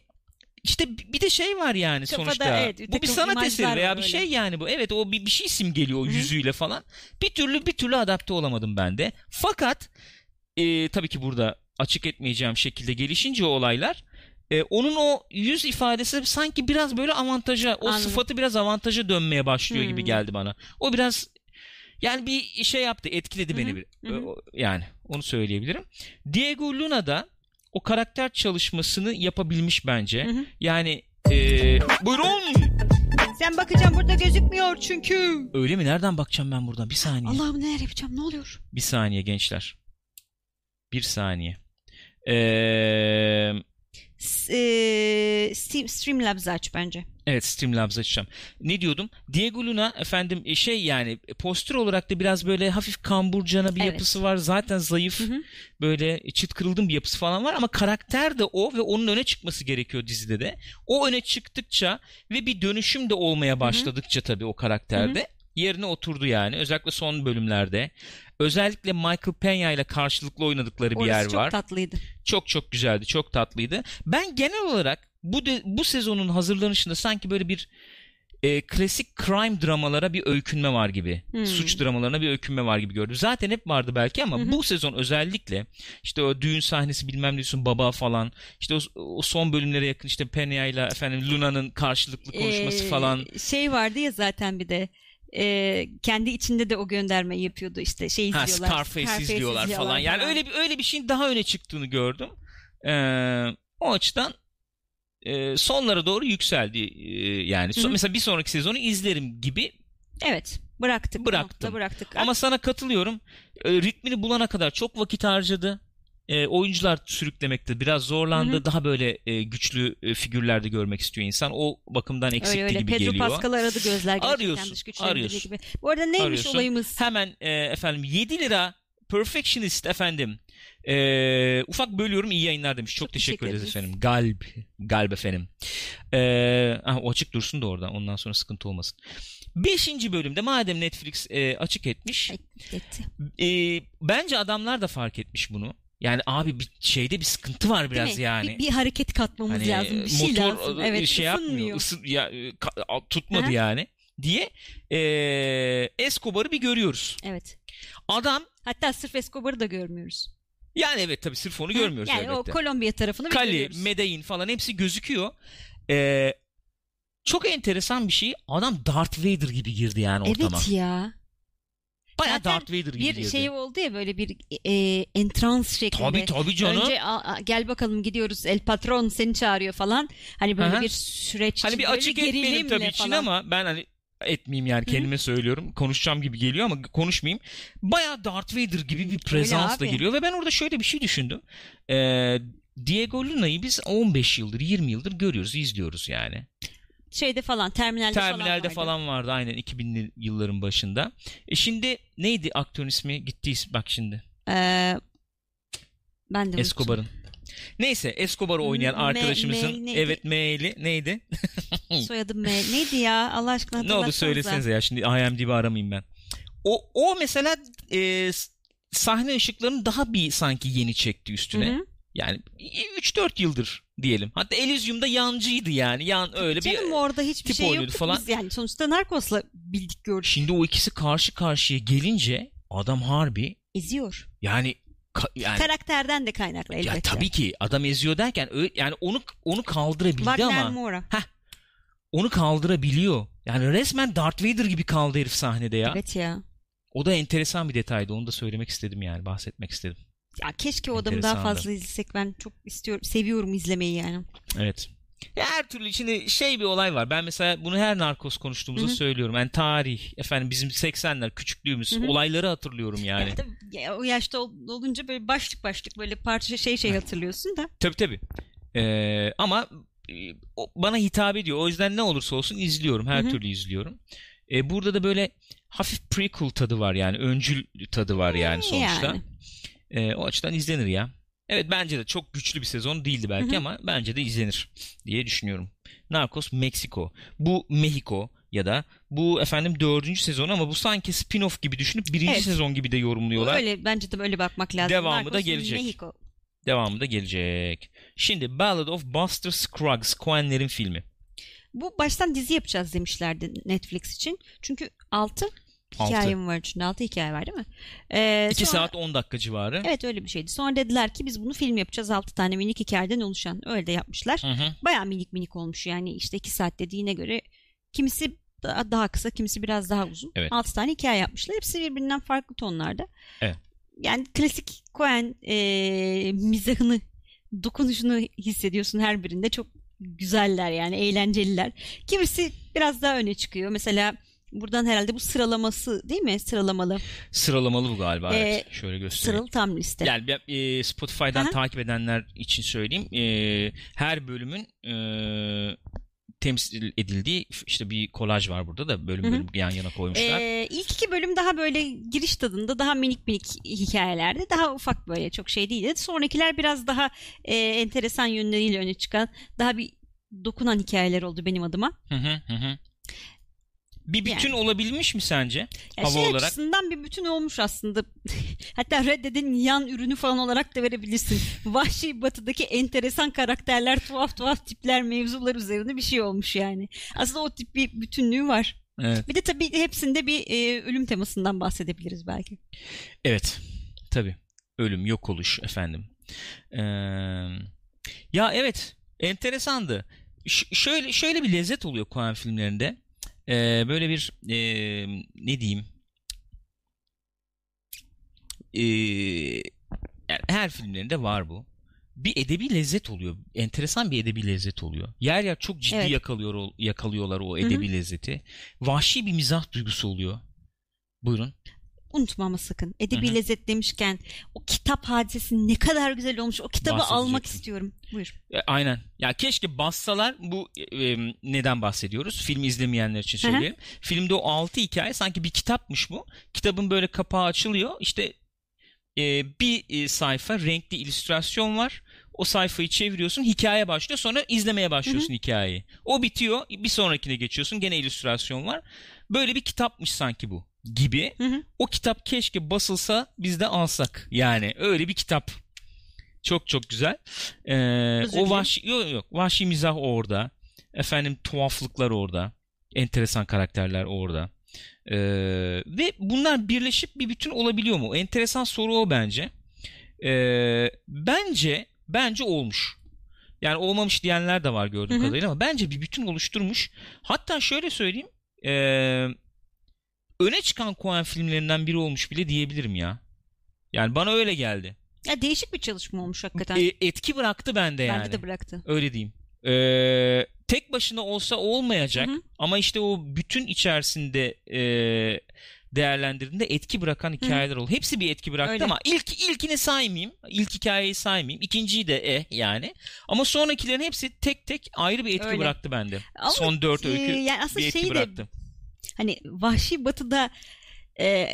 işte bir de şey var yani Kafada sonuçta. evet, bir bu bir sanat eseri veya bir öyle. şey yani bu. Evet o bir, bir şey simgeliyor o Hı hı. yüzüyle falan. Bir türlü bir türlü adapte olamadım ben de. Fakat e, tabii ki burada açık etmeyeceğim şekilde gelişince o olaylar e, onun o yüz ifadesi sanki biraz böyle avantaja o Anladım. sıfatı biraz avantaja dönmeye başlıyor gibi Hmm. geldi bana. O biraz yani bir şey yaptı etkiledi beni hı, bir. hı hı. O- Yani onu söyleyebilirim. Diego Luna da o karakter çalışmasını yapabilmiş bence. Hı hı. Yani e, buyurun. Sen bakacağım burada gözükmüyor çünkü. Öyle mi? Nereden bakacağım ben buradan? Bir saniye. Allah'ım neler yapacağım ne oluyor? Bir saniye gençler. Bir saniye. Ee, eee, Steam, Streamlabs aç bence. evet Streamlabs açacağım. Ne diyordum? Diego Luna efendim e, şey yani postür olarak da biraz böyle hafif kamburcana bir Evet. yapısı var. Zaten zayıf. Hı hı. böyle çıt kırıldım bir yapısı falan var ama karakter de o ve onun öne çıkması gerekiyor dizide de. O öne çıktıkça ve bir dönüşüm de olmaya başladıkça tabii o karakterde yerine oturdu yani. Özellikle son bölümlerde. Özellikle Michael Peña ile karşılıklı oynadıkları bir Orası yer çok var. tatlıydı. Çok çok güzeldi, çok tatlıydı. Ben genel olarak bu de, bu sezonun hazırlanışında sanki böyle bir e, klasik crime dramalara bir öykünme var gibi. Hmm. Suç dramalarına bir öykünme var gibi gördüm. Zaten hep vardı belki ama hı. bu sezon özellikle işte o düğün sahnesi bilmem ne diyorsun baba falan. İşte o, o son bölümlere yakın işte Penya ile efendim Luna'nın karşılıklı konuşması Ee, falan. Şey vardı ya zaten bir de e, kendi içinde de o göndermeyi yapıyordu işte şey Ha, izliyorlar. Scarface, izliyorlar falan. Yani öyle bir öyle bir şeyin daha öne çıktığını gördüm. Ee, o açıdan e, sonlara doğru yükseldi. Ee, yani son- Hı hı. mesela bir sonraki sezonu izlerim gibi Evet bıraktık. Bıraktım. bıraktık. Ama sana katılıyorum. E, ritmini bulana kadar çok vakit harcadı. E, oyuncular sürüklemekte biraz zorlandı. Hı hı. Daha böyle e, güçlü e, figürlerde görmek istiyor insan. O bakımdan eksikti öyle öyle. gibi Pedro geliyor. Pascal aradı gözler Arıyorsun, arıyorsun. gibi. Bu arada neymiş Arıyorsun. olayımız? Hemen e, efendim 7 lira Perfectionist efendim. E, ufak bölüyorum iyi yayınlar demiş. Çok, Çok teşekkür, teşekkür ederiz efendim. Galb. Galb efendim. E, ah, o açık dursun da orada. Ondan sonra sıkıntı olmasın. Beşinci bölümde madem Netflix e, açık etmiş. Etti. E, bence adamlar da fark etmiş bunu. Yani abi bir şeyde bir sıkıntı var biraz yani. Bir, bir hareket katmamız Hani lazım. Bir şey motor lazım. Evet şey yapmıyor. ısınmıyor. ısı- ya, e, tutmadı Aha. yani diye e, Escobar'ı bir görüyoruz. Evet. Adam Hatta sırf Escobar'ı da görmüyoruz. yani evet tabii sırf onu görmüyoruz yani elbette. o Kolombiya tarafını Kali, görüyoruz. Medellin falan hepsi gözüküyor. E, çok enteresan bir şey. Adam Darth Vader gibi girdi yani ortama. Evet ya. Bayağı Zaten Darth Vader gibi Bir şey oldu ya böyle bir e, entrans şeklinde. Tabii tabii canım. Önce "Aa, aa, gel bakalım gidiyoruz el patron seni çağırıyor falan. Hani böyle Aha. bir süreç. Hani bir açık etmeyelim tabii için falan. ama ben hani etmeyeyim yani kendime söylüyorum. Konuşacağım gibi geliyor ama konuşmayayım. Bayağı Darth Vader gibi bir prezansla abi. geliyor ve ben orada şöyle bir şey düşündüm. Ee, Diego Luna'yı biz 15 yıldır 20 yıldır görüyoruz izliyoruz yani. Şeyde falan terminalde, falan Terminalde vardı. falan vardı aynen 2000'li yılların başında. E şimdi neydi aktörün ismi? Gitti bak şimdi. Ee, ben de. Escobar'ın. Neyse Escobar'ı oynayan M- arkadaşımızın M- evet M'li neydi? *laughs* Soyadı M. Neydi ya? Allah aşkına ne oldu söylesenize ya şimdi IMDb aramayayım ben. O, o mesela e, sahne ışıklarını daha bir sanki yeni çekti üstüne. Hı hı. Yani 3-4 yıldır diyelim. Hatta Elysium'da yancıydı yani. Yan öyle bir Canım orada hiçbir tip şey yoktu. falan. Biz yani sonuçta Narcos'la bildik gördük. Şimdi o ikisi karşı karşıya gelince adam harbi Eziyor. yani ka- yani Karakterden de kaynaklı elbette. ya tabii ki adam eziyor derken yani onu onu kaldırabildi Wagner ama Moura. onu kaldırabiliyor. Yani resmen Darth Vader gibi kaldı herif sahnede ya. Evet ya. O da enteresan bir detaydı. Onu da söylemek istedim yani. Bahsetmek istedim. Ya keşke o adamı daha fazla izlesek. Ben çok istiyorum, seviyorum izlemeyi yani. Evet. Her türlü şimdi şey bir olay var. Ben mesela bunu her narkoz konuştuğumuzda söylüyorum. Yani tarih, efendim bizim 80'ler, küçüklüğümüz, Hı hı. olayları hatırlıyorum yani. Ya tabii, o yaşta ol- olunca böyle başlık başlık böyle parça şey şey hatırlıyorsun da. Tabii tabii. Ee, ama e, bana hitap ediyor. O yüzden ne olursa olsun izliyorum. Her Hı hı. türlü izliyorum. Ee, burada da böyle hafif prequel tadı var yani. Öncül tadı var yani sonuçta. Yani. Ee, o açıdan izlenir ya. Evet bence de çok güçlü bir sezon değildi belki ama bence de izlenir diye düşünüyorum. Narcos Meksiko. Bu Mexico ya da bu efendim dördüncü sezon ama bu sanki spin-off gibi düşünüp birinci Evet. sezon gibi de yorumluyorlar. Öyle bence de böyle bakmak lazım. Devamı da Narcos gelecek. Mexico. Devamı da gelecek. Şimdi Ballad of Buster Scruggs, Coen'lerin filmi. Bu baştan dizi yapacağız demişlerdi Netflix için. Çünkü 6 Altı. hikayem var içinde. 6 hikaye var değil mi? Ee, 2 sonra- saat 10 dakika civarı. Evet öyle bir şeydi. Sonra dediler ki biz bunu film yapacağız. 6 tane minik hikayeden oluşan. Öyle de yapmışlar. Hı hı. Bayağı minik minik olmuş yani işte 2 saat dediğine göre. Kimisi daha, daha kısa kimisi biraz daha uzun. Evet. 6 tane hikaye yapmışlar. Hepsi birbirinden farklı tonlarda. Evet. Yani klasik Coen e, mizahını dokunuşunu hissediyorsun her birinde. Çok güzeller yani eğlenceliler. Kimisi biraz daha öne çıkıyor. Mesela buradan herhalde bu sıralaması değil mi? Sıralamalı. Sıralamalı bu galiba. Ee, evet. Şöyle göstereyim. Sıralı tam liste. Yani e, Spotify'dan Aha. takip edenler için söyleyeyim. E, her bölümün e, temsil edildiği işte bir kolaj var burada da bölüm bölüm yan yana koymuşlar. Ee, ilk iki bölüm daha böyle giriş tadında daha minik minik hikayelerde daha ufak böyle çok şey değildi. Sonrakiler biraz daha e, enteresan yönleriyle öne çıkan daha bir dokunan hikayeler oldu benim adıma. Hı hı hı. Bir bütün Yani. olabilmiş mi sence? Ya hava şey olarak. açısından bir bütün olmuş aslında. *laughs* Hatta Redded'in yan ürünü falan olarak da verebilirsin. Vahşi batıdaki enteresan karakterler, tuhaf tuhaf tipler, mevzular üzerine bir şey olmuş yani. Aslında o tip bir bütünlüğü var. Evet. Bir de tabii hepsinde bir e, ölüm temasından bahsedebiliriz belki. Evet. Tabii. Ölüm, yok oluş efendim. Ee, ya evet. Enteresandı. Ş- şöyle şöyle bir lezzet oluyor Coen filmlerinde. Ee, böyle bir ee, ne diyeyim? Ee, yani her filmlerinde var bu. Bir edebi lezzet oluyor. Enteresan bir edebi lezzet oluyor. Yer yer çok ciddi Evet. yakalıyor yakalıyorlar o edebi lezzeti. Vahşi bir mizah duygusu oluyor. Buyurun. Unutma ama sakın. Edebi Hı hı. lezzet demişken o kitap hadisesi ne kadar güzel olmuş. O kitabı almak istiyorum. Buyur. E, Aynen. Ya keşke bassalar bu e, e, neden bahsediyoruz? Film izlemeyenler için söyleyeyim. Filmde o altı hikaye sanki bir kitapmış bu. Kitabın böyle kapağı açılıyor. İşte e, bir e, sayfa renkli illüstrasyon var. O sayfayı çeviriyorsun, hikaye başlıyor. Sonra izlemeye başlıyorsun hikayeyi. O bitiyor, bir sonrakine geçiyorsun. Gene illüstrasyon var. Böyle bir kitapmış sanki bu gibi. Hı hı. O kitap keşke basılsa biz de alsak. Yani öyle bir kitap. Çok çok güzel. Ee, Özür o vahşi yok yok vahşi mizah orada. Efendim tuhaflıklar orada. Enteresan karakterler orada. Ee, ve bunlar birleşip bir bütün olabiliyor mu? Enteresan soru o bence. Ee, bence bence olmuş. Yani olmamış diyenler de var gördüğüm Hı hı. kadarıyla ama bence bir bütün oluşturmuş. Hatta şöyle söyleyeyim. Ee, öne çıkan Coen filmlerinden biri olmuş bile diyebilirim ya. Yani bana öyle geldi. Ya değişik bir çalışma olmuş hakikaten. E, etki bıraktı bende yani. Bence de bıraktı. Öyle diyeyim. Ee, tek başına olsa olmayacak Hı hı. ama işte o bütün içerisinde e, değerlendirdiğinde etki bırakan hikayeler oldu. Hepsi bir etki bıraktı Öyle. ama ilk ilkini saymayayım. İlk hikayeyi saymayayım. İkinciyi de eh yani. Ama sonrakilerin hepsi tek tek ayrı bir etki Öyle. bıraktı bende. Ama, Son dört e, öykü yani aslında bir etki şeyi de- bıraktı. Hani vahşi batıda e,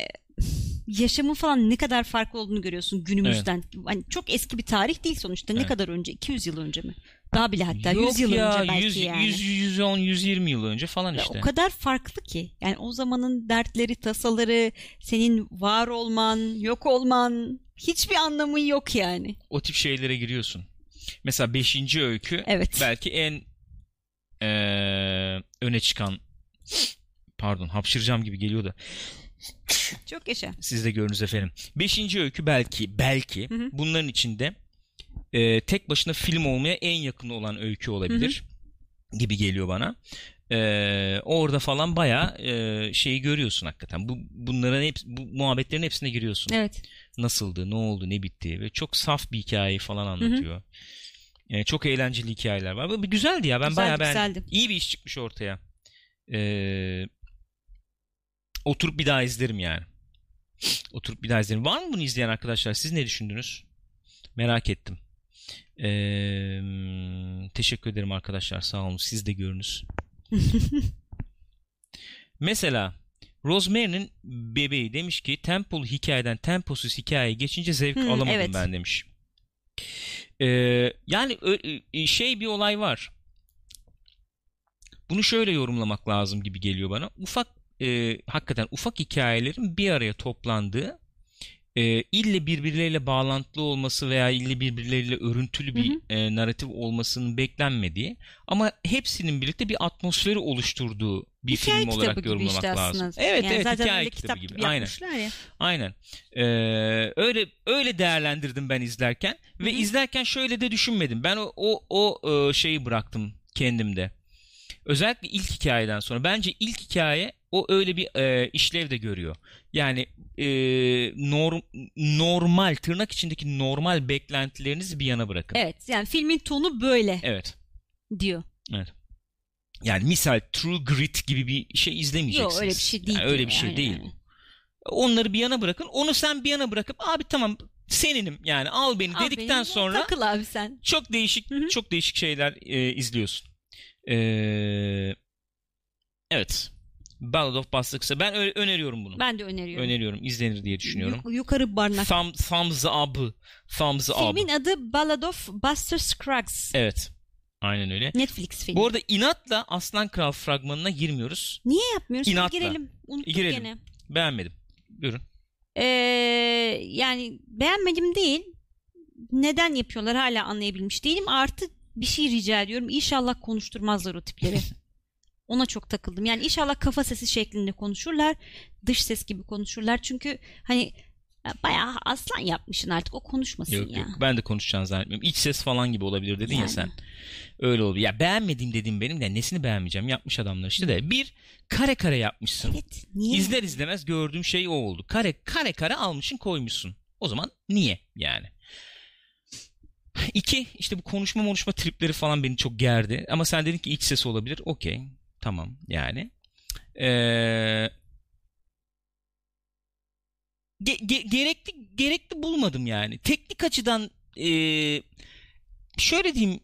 yaşamın falan ne kadar farklı olduğunu görüyorsun günümüzden. Hani çok eski bir tarih değil sonuçta. Ne Evet. kadar önce? 200 yıl önce mi? Daha bile hatta Yok 100 yıl ya, önce belki 100, yani. 100, 110, 120 yıl önce falan Ya işte. O kadar farklı ki. Yani o zamanın dertleri, tasaları, senin var olman, yok olman hiçbir anlamı yok yani. o tip şeylere giriyorsun. Mesela 5. öykü Evet. belki en eee, öne çıkan pardon hapşıracağım gibi geliyor da Çok yaşa. siz de görünüz efendim. 5. öykü belki belki Hı hı. bunların içinde eee, tek başına film olmaya en yakın olan öykü olabilir gibi geliyor bana. Eee, orada falan bayağı eee, şeyi görüyorsun hakikaten. Bu bunların hep bu muhabbetlerin hepsine giriyorsun Evet. nasıldı, ne oldu, ne bitti ve çok saf bir hikayeyi falan anlatıyor. Yani çok eğlenceli hikayeler var. Bu güzeldi ya. Ben Güzeldi, bayağı güzeldi. İyi bir iş çıkmış ortaya. Ee, oturup bir daha izlerim yani. Oturup bir daha izlerim. Var mı bunu izleyen arkadaşlar? Siz ne düşündünüz? Merak ettim. Ee, teşekkür ederim arkadaşlar. Sağ olun. Siz de görünüz. *laughs* Mesela Rosemary'nin bebeği demiş ki tempolu hikayeden temposuz hikayeye geçince zevk Hmm, alamadım evet. ben demiş. Ee, yani ö- şey bir olay var. Bunu şöyle yorumlamak lazım gibi geliyor bana. Ufak e, hakikaten ufak hikayelerin bir araya toplandığı e, ille birbirleriyle bağlantılı olması veya ille birbirleriyle örüntülü bir Hı hı. e, narratif olmasının beklenmediği ama hepsinin birlikte bir atmosferi oluşturduğu bir Hikaye film olarak gibi yorumlamak işte lazım. aslında. Evet Yani evet zaten hikaye kitabı kitap gibi. Aynen. yapmışlar ya. Aynen. Ee, öyle öyle değerlendirdim ben izlerken ve Hı hı. izlerken şöyle de düşünmedim. Ben o o, o e, şeyi bıraktım kendimde. Özellikle ilk hikayeden sonra bence ilk hikaye o öyle bir e, işlev de görüyor. Yani e, norm, normal tırnak içindeki normal beklentilerinizi bir yana bırakın. Evet yani filmin tonu böyle Evet. diyor. Yani misal True Grit gibi bir şey izlemeyeceksiniz. Yok öyle bir şey değil. Yani öyle bir şey yani. değil. Onları bir yana bırakın. Onu sen bir yana bırakıp abi tamam seninim yani al beni Al dedikten beni, sonra Takıl abi sen. çok değişik çok değişik şeyler e, izliyorsun. Ee, evet. Ballad of Buster Kısa. Ben öneriyorum bunu. Ben de öneriyorum. öneriyorum. İzlenir diye düşünüyorum. Yuk- yukarı barnak. Thumb, thumbs up. Thumbs up. Filmin adı Ballad of Buster Scruggs. Evet. Aynen öyle. Netflix filmi. Bu arada inatla Aslan Kral fragmanına girmiyoruz. Niye yapmıyoruz? İnatla. Girelim. Unuttuk Girelim. gene. Beğenmedim. Buyurun. Ee, yani beğenmedim değil. Neden yapıyorlar hala anlayabilmiş değilim. Artı bir şey rica ediyorum. İnşallah konuşturmazlar o tipleri. *laughs* Ona çok takıldım. Yani inşallah kafa sesi şeklinde konuşurlar. Dış ses gibi konuşurlar. Çünkü hani ya bayağı aslan yapmışsın artık. O konuşmasın Yok ya. yok ben de konuşacağını zannetmiyorum. İç ses falan gibi olabilir dedin ya Yani. sen. Öyle oldu. Ya beğenmediğim dediğim benim de nesini beğenmeyeceğim yapmış adamlar işte de. Bir kare kare yapmışsın. Evet. Niye? İzler izlemez gördüğüm şey o oldu. Kare kare kare almışsın koymuşsun. O zaman niye yani? İki işte bu konuşma konuşma tripleri falan beni çok gerdi. Ama sen dedin ki iç ses olabilir. Okey. Tamam yani. Ee, ge- ge- gerekli gerekli bulmadım yani. Teknik açıdan ee, şöyle diyeyim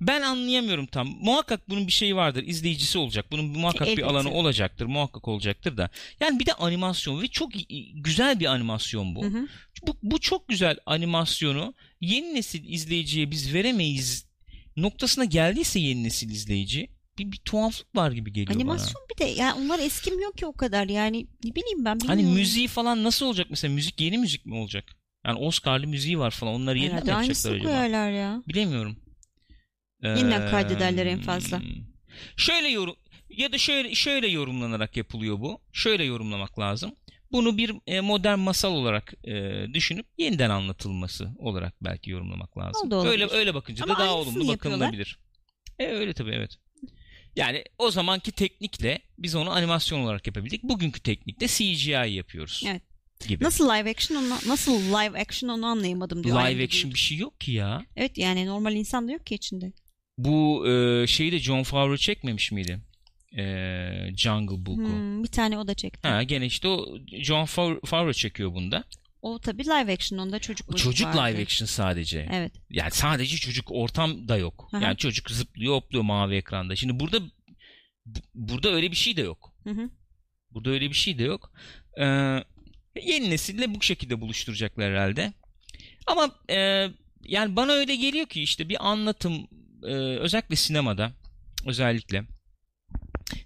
ben anlayamıyorum tam. Muhakkak bunun bir şeyi vardır. izleyicisi olacak. Bunun muhakkak bir Elbette. alanı olacaktır. Muhakkak olacaktır da. Yani bir de animasyon ve çok güzel bir animasyon bu. Hı hı. Bu, bu çok güzel animasyonu yeni nesil izleyiciye biz veremeyiz noktasına geldiyse yeni nesil izleyici bir, bir tuhaflık var gibi geliyor bana. Animasyon bir de yani onlar eskimiyor ki o kadar yani ne bileyim ben Hani bilmiyorum. müziği falan nasıl olacak mesela müzik yeni müzik mi olacak? Yani Oscar'lı müziği var falan onları yeniden mi yapacaklar acaba? koyarlar ya. Bilemiyorum. Yeniden Ee, kaydederler en fazla. Şöyle yorum ya da şöyle şöyle yorumlanarak yapılıyor bu. Şöyle yorumlamak lazım. Bunu bir e, modern masal olarak e, düşünüp yeniden anlatılması olarak belki yorumlamak lazım. Öyle öyle bakınca Ama da daha olumlu yapıyorlar. bakılabilir. E, öyle tabii evet. Yani o zamanki teknikle biz onu animasyon olarak yapabildik. Bugünkü teknikle CGI yapıyoruz. Evet. Gibi. Nasıl live action onu nasıl live action onu anlayamadım diyor. Live Aynı action diyor. bir şey yok ki ya. Evet yani normal insan da yok ki içinde. Bu e, şeyi de John Favreau çekmemiş miydi? E, Jungle Book'u. Hmm, bir tane o da çekti. Ha gene işte o John Fav- Favreau çekiyor bunda. O tabii live action onda çocuk çocuk vardı. live action sadece. Evet. Yani sadece çocuk ortam da yok. Aha. Yani çocuk zıplıyor hopluyor mavi ekranda. Şimdi burada bu- burada öyle bir şey de yok. Hı hı. Burada öyle bir şey de yok. Ee, yeni nesille bu şekilde buluşturacaklar herhalde. Ama e, yani bana öyle geliyor ki işte bir anlatım e, özellikle sinemada özellikle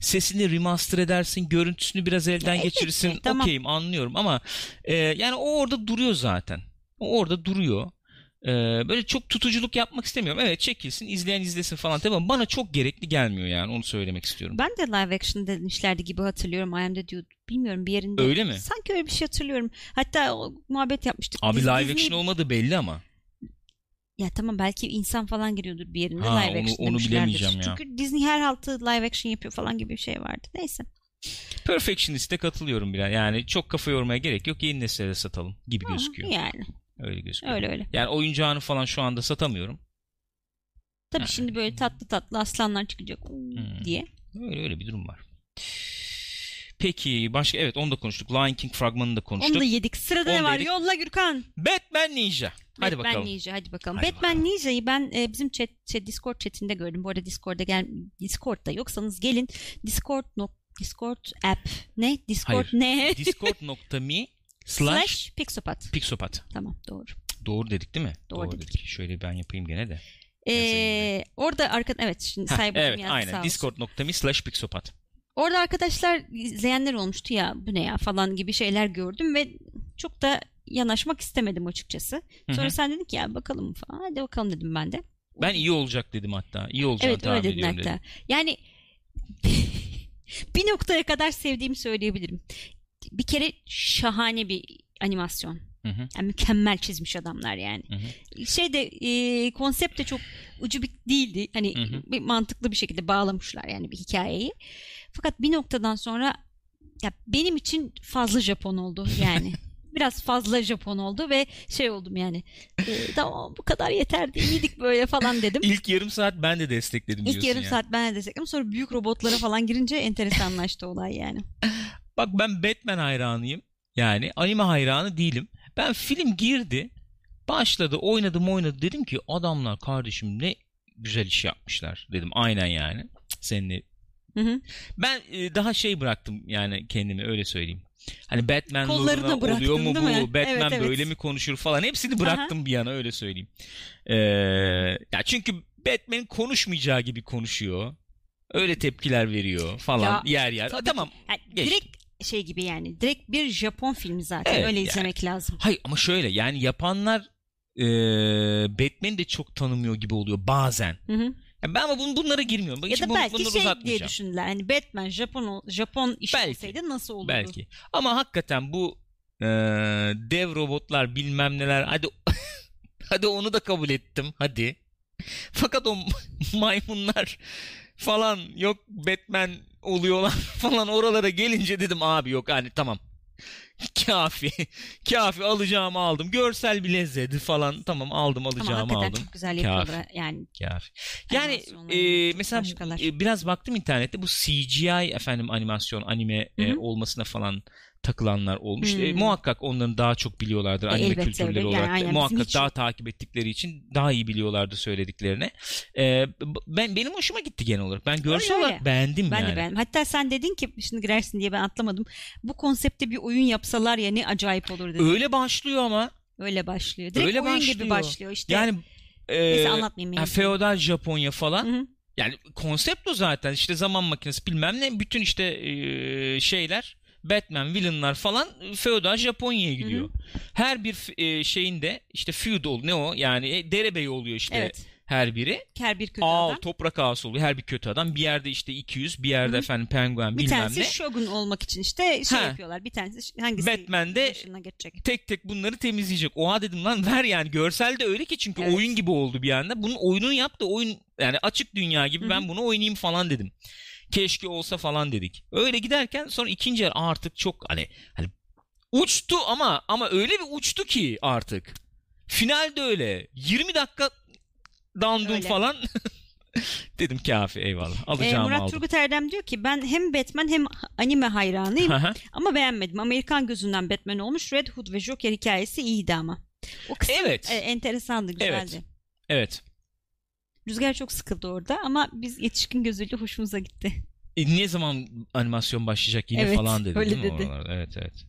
sesini remaster edersin, görüntüsünü biraz elden elbette, geçirirsin. tamam. Okeyim anlıyorum ama e, yani o orada duruyor zaten. O orada duruyor. E, böyle çok tutuculuk yapmak istemiyorum. Evet çekilsin, izleyen izlesin falan tabii ama bana çok gerekli gelmiyor yani onu söylemek istiyorum. Ben de live action demişlerdi gibi hatırlıyorum. IM'de diyor. Bilmiyorum bir yerinde. Öyle mi? Sanki öyle bir şey hatırlıyorum. Hatta o muhabbet yapmıştık. Abi Biz- live Disney- action olmadı belli ama. Ya tamam belki insan falan giriyordur bir yerinde Ha, live onu- action onu bilemeyeceğim ya. Çünkü Disney her haltı live action yapıyor falan gibi bir şey vardı. Neyse. Perfectionist'e katılıyorum biraz. Yani çok kafa yormaya gerek yok. Yeni nesile satalım gibi Ha, gözüküyor. Yani Öyle gözüküyor. öyle öyle. Yani oyuncağını falan şu anda satamıyorum. Tabii Ha. şimdi böyle tatlı tatlı aslanlar çıkacak Hmm. diye. Öyle öyle bir durum var. Peki başka evet onu da konuştuk. Lion King fragmanını da konuştuk. Onu da yedik. Sırada Onu ne var? yedik. Yolla Gürkan. Batman Ninja. Hadi Batman bakalım. Ninja hadi bakalım. Hadi Batman bakalım. Ninja'yı ben e, bizim chat, şey, Discord chatinde gördüm. Bu arada Discord'da gel Discord'da yoksanız gelin Discord no, Discord app ne? Discord Hayır. ne? *laughs* Discord.me *laughs* slash Slash Pixopat. Pixopat. Tamam doğru. Doğru dedik değil mi? Doğru dedik. Şöyle ben yapayım gene de. Ee, orada arka evet şimdi Heh, evet yazdı sağ aynen. Discord.me slash Pixopat. Orada arkadaşlar izleyenler olmuştu ya bu ne ya falan gibi şeyler gördüm ve çok da yanaşmak istemedim açıkçası. Hı Sonra hı. sen dedin ki ya bakalım falan. Hadi bakalım dedim ben de. Ben iyi olacak dedim hatta. İyi olacağını Evet öyle tahmin dedin ediyorum hatta. dedim. Yani *laughs* bir noktaya kadar sevdiğimi söyleyebilirim. Bir kere şahane bir animasyon. Hı hı. Yani mükemmel çizmiş adamlar yani. Hı Şey de e, konsept de çok ucubik değildi. Hani Hı hı. bir mantıklı bir şekilde bağlamışlar yani bir hikayeyi. Fakat bir noktadan sonra ya benim için fazla Japon oldu yani. *laughs* Biraz fazla Japon oldu ve şey oldum yani. E, tamam bu kadar yeterdi. iyiydik böyle falan dedim. İlk yarım saat ben de destekledim İlk diyorsun yarım yani. saat ben de destekledim. Sonra büyük robotlara falan girince enteresanlaştı olay yani. *laughs* Bak ben Batman hayranıyım. Yani anime hayranı değilim. Ben film girdi. Başladı oynadım oynadı. Dedim ki adamlar kardeşim ne güzel iş yapmışlar. Dedim aynen yani. Seninle. Hı hı. Ben e, daha şey bıraktım yani kendimi öyle söyleyeyim. Hani Batman Kollarını loruna bıraktın, oluyor mu bu? mi? Batman Evet, evet. böyle mi konuşur falan. Hepsini bıraktım bir yana öyle söyleyeyim. Ee, ya çünkü Batman konuşmayacağı gibi konuşuyor. Öyle tepkiler veriyor falan Ya, yer yer. tabii tamam. Yani direkt şey gibi yani. Direkt bir Japon filmi zaten. Evet, Öyle yani. izlemek lazım. Hayır ama şöyle yani yapanlar e, Batman'i de çok tanımıyor gibi oluyor bazen. Hı hı. Ya ben ama bun, bunlara girmiyorum. Bak, Ya da belki şey diye düşündüler. Hani Batman Japon Japon iş Belki. olsaydı nasıl olurdu? Belki. Ama hakikaten bu e, dev robotlar bilmem neler hadi *laughs* hadi onu da kabul ettim hadi. *laughs* Fakat o *laughs* maymunlar falan yok Batman oluyorlar falan oralara gelince dedim abi yok hani tamam. *laughs* Kafi. Kafi alacağımı aldım. Görsel bir lezzeti falan. Tamam aldım Ama alacağımı hakikaten aldım. çok güzel Kafi. yapıyorlar. Yani Kafi. Yani e, mesela başkalar. e, biraz baktım internette bu CGI efendim animasyon anime e, olmasına falan takılanlar olmuş. Hmm. E, muhakkak onların daha çok biliyorlardır E, anime elbette kültürleri öyle. Yani olarak. aynen, bizim muhakkak hiç- daha takip ettikleri için daha iyi biliyorlardı söylediklerini. E, ben benim hoşuma gitti genel olarak. Ben görsel Öyle, olarak öyle. beğendim ben yani. de beğendim. Hatta sen dedin ki şimdi girersin diye ben atlamadım. Bu konsepte bir oyun yapsalar ya ne acayip olur dedin. Öyle başlıyor ama. Öyle başlıyor. Direkt Öyle oyun gibi başlıyor. başlıyor. İşte Yani e, Neyse anlatmayayım. mevzuyu. feodal Japonya falan. Hı hı. Yani konsept o zaten işte zaman makinesi bilmem ne bütün işte e, şeyler Batman villainlar falan feodal Japonya'ya gidiyor. Her bir e, şeyinde işte feudal ne o yani e, derebey oluyor işte Evet. her biri. Ker bir kötü Ağ adam. toprak ağası oluyor her bir kötü adam. Bir yerde işte 200 bir yerde Hı hı. efendim penguen Bir bilmem tanesi ne. Shogun olmak için işte şey Ha. yapıyorlar. Bir tanesi hangisi Batman de başına geçecek. tek tek bunları temizleyecek. Oha dedim lan ver yani görsel de öyle ki çünkü Evet. oyun gibi oldu bir anda. Bunun oyununu yap da oyun yani açık dünya gibi Hı hı. ben bunu oynayayım falan dedim. Keşke olsa falan dedik. Öyle giderken sonra ikinci yer artık çok hani hani uçtu ama ama öyle bir uçtu ki artık. Finalde öyle. 20 dakika dandum falan. *laughs* dedim kafi eyvallah. Ee, Alacağımı Murat aldım. Turgut Erdem diyor ki ben hem Batman hem anime hayranıyım ama beğenmedim. Amerikan gözünden Batman olmuş. Red Hood ve Joker hikayesi iyiydi ama. O kısım Evet. e, enteresandı, güzeldi. Evet. evet. Rüzgar çok sıkıldı orada ama biz yetişkin gözüyle hoşumuza gitti. E, ne zaman animasyon başlayacak yine Evet, falan dedi öyle değil mi dedi. oralarda? Evet evet.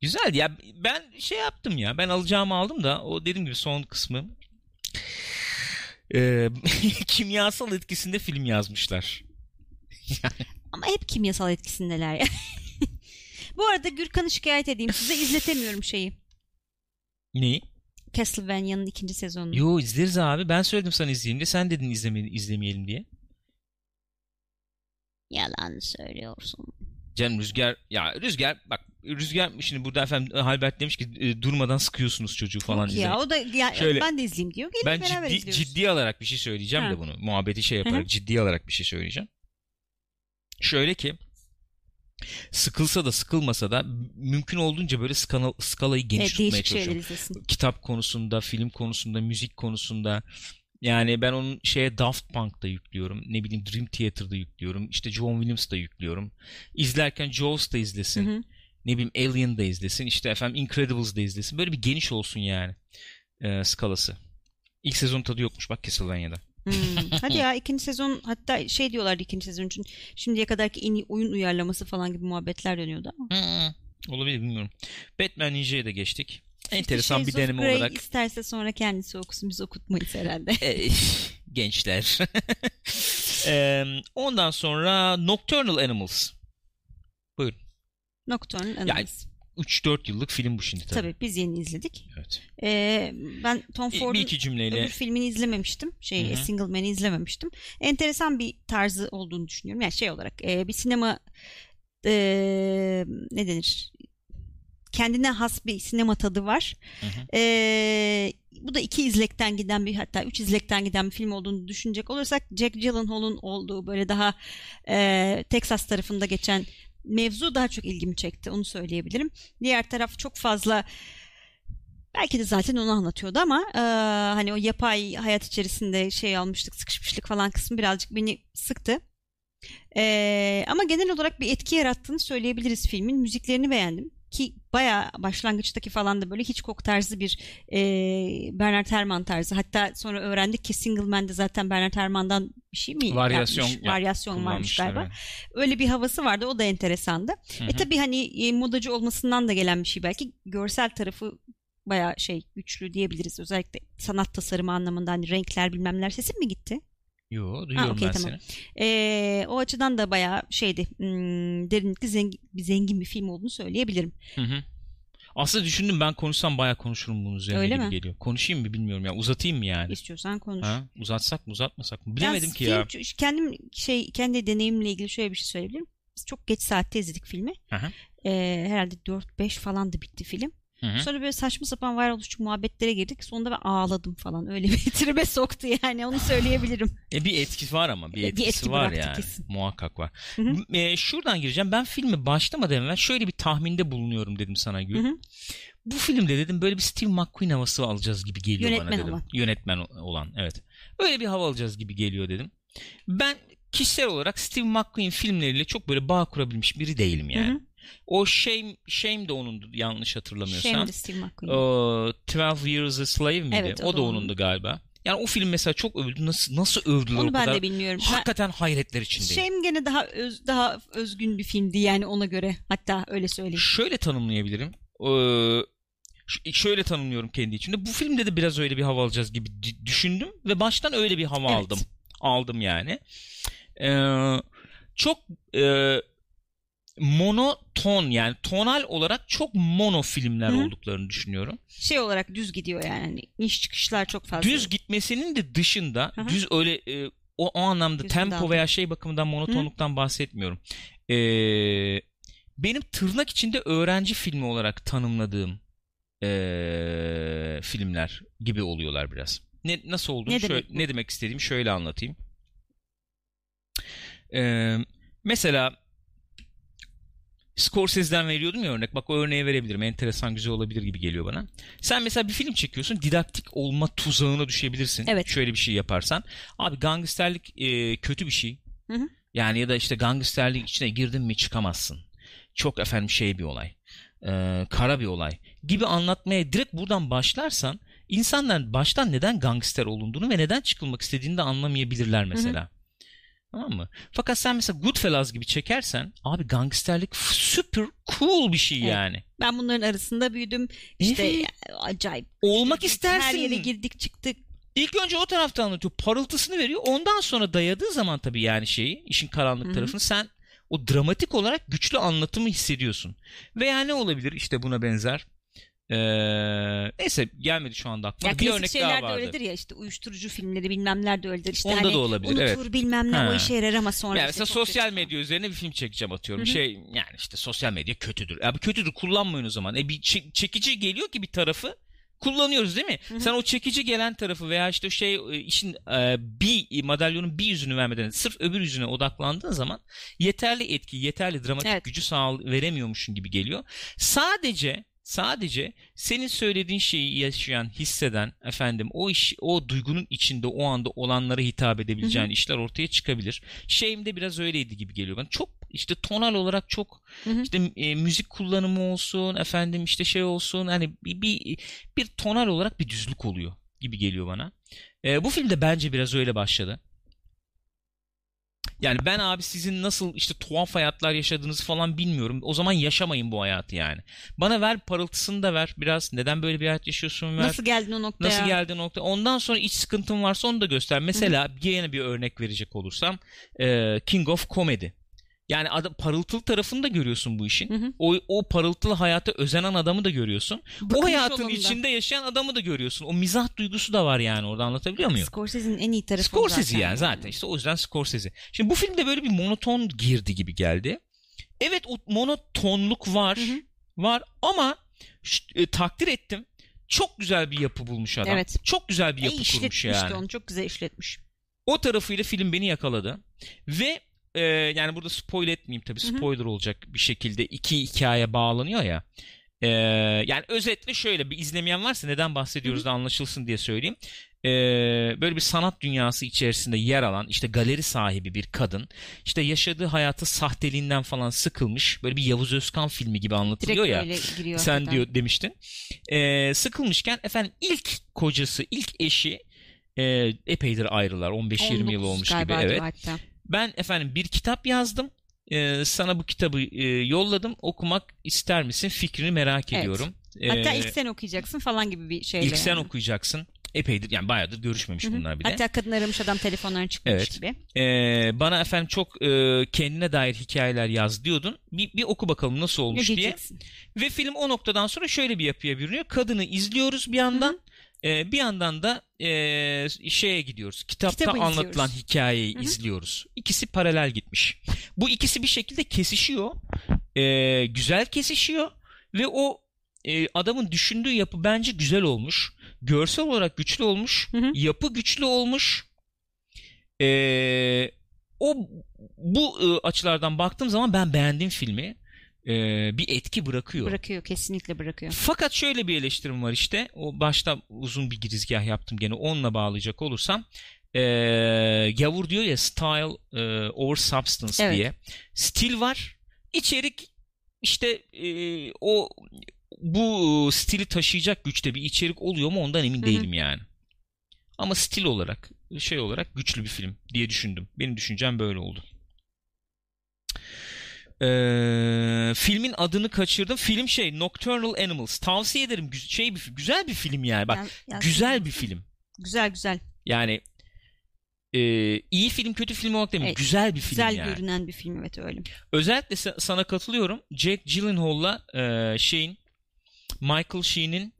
Güzel ya ben şey yaptım ya ben alacağımı aldım da o dediğim gibi son kısmı e, *laughs* kimyasal etkisinde film yazmışlar. *laughs* Ama hep kimyasal etkisindeler ya. *laughs* Bu arada Gürkan'ı şikayet edeyim size izletemiyorum şeyi. Neyi? Castlevania'nın ikinci sezonunu. Yo izleriz abi ben söyledim sana izleyelim diye sen dedin izleme, izlemeyelim diye. Yalan söylüyorsun. Canım Rüzgar ya Rüzgar bak Rüzgar şimdi burada efendim Halbert demiş ki e, durmadan sıkıyorsunuz çocuğu falan Yok izleyin. ya o da ya, Şöyle, ben de izleyeyim diyor. Gelin Ben beraber ciddi, izliyoruz. ciddi alarak bir şey söyleyeceğim Ha. de bunu. Muhabbeti şey yaparak ciddi alarak bir şey söyleyeceğim. Şöyle ki sıkılsa da sıkılmasa da mümkün olduğunca böyle skala, skalayı geniş Evet, tutmaya çalışıyorum. Kitap konusunda, film konusunda, müzik konusunda. Yani ben onun şeye Daft Punk'ta yüklüyorum. Ne bileyim Dream Theater'da yüklüyorum. İşte John Williams'da yüklüyorum. İzlerken Jaws da izlesin. Hı hı. Ne bileyim Alien da izlesin. İşte efendim Incredibles da izlesin. Böyle bir geniş olsun yani e, skalası. İlk sezon tadı yokmuş bak Castlevania'da. Hmm. *laughs* Hadi ya ikinci sezon hatta şey diyorlardı ikinci sezon için şimdiye kadarki en iyi oyun uyarlaması falan gibi muhabbetler dönüyordu ama. Olabilir bilmiyorum. Batman Ninja'ya da geçtik. Enteresan Fifty bir deneme Grey olarak. isterse sonra kendisi okusun biz okutmayız herhalde. *laughs* Gençler. *laughs* Ondan sonra Nocturnal Animals. Nocturne Animals. 3-4 yıllık film bu şimdi tabii. Tabii biz yeni izledik. Evet. Ee, ben Tom Bir, bir Ford'un iki cümleyle öbür filmini izlememiştim. Şey Hı hı. A Single Man'i izlememiştim. Enteresan bir tarzı olduğunu düşünüyorum. Yani şey olarak e, bir sinema e, ne denir? Kendine has bir sinema tadı var. Hı hı. E, bu da iki izlekten giden bir hatta üç izlekten giden bir film olduğunu düşünecek olursak Jack Gyllenhaal'ın olduğu böyle daha e, Texas tarafında geçen mevzu daha çok ilgimi çekti. Onu söyleyebilirim. Diğer taraf çok fazla belki de zaten onu anlatıyordu ama e, hani o yapay hayat içerisinde şey almıştık sıkışmışlık falan kısmı birazcık beni sıktı. E, ama genel olarak bir etki yarattığını söyleyebiliriz filmin. Müziklerini beğendim ki baya başlangıçtaki falan da böyle Hitchcock tarzı bir e, Bernard Herrmann tarzı. Hatta sonra öğrendik ki Single Man'de zaten Bernard Herrmann'dan bir şey mi Varyasyon yapmış? yap- Varyasyon varmış galiba. evet. Öyle bir havası vardı. O da enteresandı. Hı E hı. tabii hani e, modacı olmasından da gelen bir şey belki. Görsel tarafı bayağı şey güçlü diyebiliriz. Özellikle sanat tasarımı anlamında hani renkler bilmemler sesim mi gitti? Yo duyuyorum okey, ben tamam. seni. Ee, o açıdan da bayağı şeydi hmm, derinlikli zengin, zengin bir film olduğunu söyleyebilirim. Hı hı. Aslında düşündüm ben konuşsam bayağı konuşurum bunun üzerine Öyle gibi mi? geliyor. Konuşayım mı bilmiyorum ya. Uzatayım mı yani? İstiyorsan konuş. Ha? Uzatsak mı uzatmasak mı? Ya Bilemedim ki film- ya. Kendim şey kendi deneyimimle ilgili şöyle bir şey söyleyebilirim. Biz çok geç saatte izledik filmi. Hı hı. Ee, herhalde 4-5 falan da bitti film. Hı hı. Sonra böyle saçma sapan varoluşçu muhabbetlere girdik. Sonunda ben ağladım falan. Öyle bir *laughs* tribe soktu yani onu söyleyebilirim. E bir etkisi var ama bir Bir etkisi etki var yani. kesin. Muhakkak var. Hı hı. M- e, şuradan gireceğim. Ben filmi başlamadan evvel şöyle bir tahminde bulunuyorum dedim sana Gül. Hı hı. Bu filmde dedim böyle bir Steve McQueen havası alacağız gibi geliyor bana Yönetmen dedim. olan. Yönetmen olan evet. Öyle bir hava alacağız gibi geliyor dedim. Ben kişisel olarak Steve McQueen filmleriyle çok böyle bağ kurabilmiş biri değilim yani. Hı hı. O Shame, Shame de onun yanlış hatırlamıyorsam. Shame'de Steve McQueen. 12 Years a Slave miydi? Evet, o o, da da onun. onundu galiba. Yani o film mesela çok övüldü. Nasıl nasıl övdüler Onu o ben kadar? de bilmiyorum. Ben- Hakikaten hayretler içindeyim. Shame gene daha öz, daha özgün bir filmdi yani ona göre. Hatta öyle söyleyeyim. Şöyle tanımlayabilirim. Ee, şöyle tanımlıyorum kendi içimde. Bu filmde de biraz öyle bir hava alacağız gibi düşündüm ve baştan öyle bir hava Evet. aldım. Aldım yani. Ee, çok e, monoton yani tonal olarak çok mono filmler Hı hı. olduklarını düşünüyorum. Şey olarak düz gidiyor yani. Hani İniş çıkışlar çok fazla. Düz gitmesinin de dışında Hı hı. düz öyle e, o, o anlamda Gözümde tempo veya şey bakımından monotonluktan bahsetmiyorum. Ee, benim tırnak içinde öğrenci filmi olarak tanımladığım ee, filmler gibi oluyorlar biraz. Ne nasıl olduğunu Ne şöyle, demek ne demek istediğimi şöyle anlatayım. Ee, mesela Scorsese'den veriyordum ya örnek. Bak o örneği verebilirim. Enteresan güzel olabilir gibi geliyor bana. Sen mesela bir film çekiyorsun. Didaktik olma tuzağına düşebilirsin. Evet. Şöyle bir şey yaparsan. Abi gangsterlik e, kötü bir şey. Hı hı. Yani ya da işte gangsterlik içine girdin mi çıkamazsın. Çok efendim şey bir olay. E, kara bir olay. Gibi anlatmaya direkt buradan başlarsan insanlar baştan neden gangster olunduğunu ve neden çıkılmak istediğini de anlamayabilirler mesela. Tamam mı? Fakat sen mesela Goodfellas gibi çekersen abi gangsterlik super cool bir şey Evet. yani. Ben bunların arasında büyüdüm. İşte Evet. ya, acayip. Olmak Her istersin. yere girdik çıktık. İlk önce o tarafta anlatıyor. Parıltısını veriyor. Ondan sonra dayadığı zaman tabii yani şeyi, işin karanlık Hı hı. tarafını sen o dramatik olarak güçlü anlatımı hissediyorsun. Veya ne olabilir işte buna benzer? Ee, neyse gelmedi şu anda aklıma. Ya bir örnek şeyler daha de vardı. öyledir ya işte uyuşturucu filmleri bilmemler de öyledir. İşte Onda hani da olabilir, unutur evet. bilmem ne Ha. o işe yarar ama sonra Yani işte mesela sosyal medya üzerine bir film çekeceğim atıyorum. Hı hı. Şey yani işte sosyal medya kötüdür. Ya bu kötüdür kullanmayın o zaman. E bir çe- çekici geliyor ki bir tarafı kullanıyoruz değil mi? Hı hı. Sen o çekici gelen tarafı veya işte şey e, işin e, bir madalyonun bir yüzünü vermeden sırf öbür yüzüne odaklandığın zaman yeterli etki, yeterli dramatik Evet. gücü sağ veremiyormuşsun gibi geliyor. Sadece sadece senin söylediğin şeyi yaşayan, hisseden efendim o iş o duygunun içinde o anda olanlara hitap edebileceğin işler ortaya çıkabilir. Şeyimde biraz öyleydi gibi geliyor bana. Çok işte tonal olarak çok Hı hı. işte e, müzik kullanımı olsun, efendim işte şey olsun hani bir, bir bir tonal olarak bir düzlük oluyor gibi geliyor bana. E, bu filmde bence biraz öyle başladı. Yani ben abi sizin nasıl işte tuhaf hayatlar yaşadığınızı falan bilmiyorum. O zaman yaşamayın bu hayatı yani. Bana ver parıltısını da ver biraz. Neden böyle bir hayat yaşıyorsun ver. Nasıl geldin o noktaya? Nasıl geldi nokta. Ondan sonra iç sıkıntın varsa onu da göster. Mesela yine bir örnek verecek olursam King of Comedy. Yani adam, parıltılı tarafını da görüyorsun bu işin. Hı hı. O, o parıltılı hayata özenen adamı da görüyorsun. o Bıkmış hayatın olanı da. içinde yaşayan adamı da görüyorsun. O mizah duygusu da var yani orada anlatabiliyor muyum? Scorsese'nin en iyi tarafı o Scorsese yani zaten işte o yüzden Scorsese. Şimdi bu filmde böyle bir monoton girdi gibi geldi. Evet o monotonluk var. Hı hı. Var ama e, takdir ettim. Çok güzel bir yapı bulmuş adam. Evet. Çok güzel bir E, yapı kurmuş işletmişti yani. onu çok güzel işletmiş. O tarafıyla film beni yakaladı. Ve e, yani burada spoil etmeyeyim tabii. Spoiler olacak bir şekilde iki hikaye bağlanıyor ya. E, yani özetle şöyle bir izlemeyen varsa neden bahsediyoruz da anlaşılsın diye söyleyeyim. E, böyle bir sanat dünyası içerisinde yer alan işte galeri sahibi bir kadın işte yaşadığı hayatı sahteliğinden falan sıkılmış böyle bir Yavuz Özkan filmi gibi Direkt anlatılıyor ya. öyle giriyor. Sen hakikaten. diyor demiştin. Ee, sıkılmışken efendim ilk kocası, ilk eşi e, epeydir ayrılar. 15-20 yıl 19 olmuş gibi. Evet. hatta. Ben efendim bir kitap yazdım. Ee, sana bu kitabı e, yolladım. Okumak ister misin? Fikrini merak Evet. ediyorum. Hatta Ee, ilk sen okuyacaksın falan gibi bir şeyle. ilk sen okuyacaksın. Epeydir yani bayağıdır görüşmemiş Hı hı. bunlar bir de. Hatta kadın aramış adam telefonlarını çıkmış Evet. gibi. Ee, bana efendim çok e, kendine dair hikayeler yaz diyordun. Bir, bir oku bakalım nasıl Ne olmuş diye. diyeceksin? Ve film o noktadan sonra şöyle bir yapıya bürünüyor. Kadını izliyoruz bir yandan. E, bir yandan da e, şeye gidiyoruz. Kitapta Kitabı anlatılan izliyoruz. hikayeyi Hı hı. izliyoruz. İkisi paralel gitmiş. Bu ikisi bir şekilde kesişiyor. E, güzel kesişiyor. Ve o e, adamın düşündüğü yapı bence güzel olmuş. Görsel olarak güçlü olmuş. Hı hı. Yapı güçlü olmuş. E, o bu e, açılardan baktığım zaman ben beğendim filmi. E, bir etki bırakıyor. Bırakıyor kesinlikle bırakıyor. Fakat şöyle bir eleştirim var işte. O başta uzun bir girizgah yaptım gene onunla bağlayacak olursam. Ee, Gavur diyor ya style e, over substance Evet. diye. Stil var. İçerik işte e, o bu stili taşıyacak güçte bir içerik oluyor mu ondan emin Hı hı. değilim yani. Ama stil olarak şey olarak güçlü bir film diye düşündüm. Benim düşüncem böyle oldu. Ee, filmin adını kaçırdım. Film şey Nocturnal Animals. Tavsiye ederim. Gü- şey bir güzel bir film yani. Bak Yaz- yaz- güzel bir film. Güzel güzel. Yani e, iyi film kötü film olarak demiyorum. Evet, Güzel bir film Güzel yani. görünen bir film evet öyle. Özellikle sa- sana katılıyorum. Jack Gyllenhaal'la e, şeyin Michael Sheen'in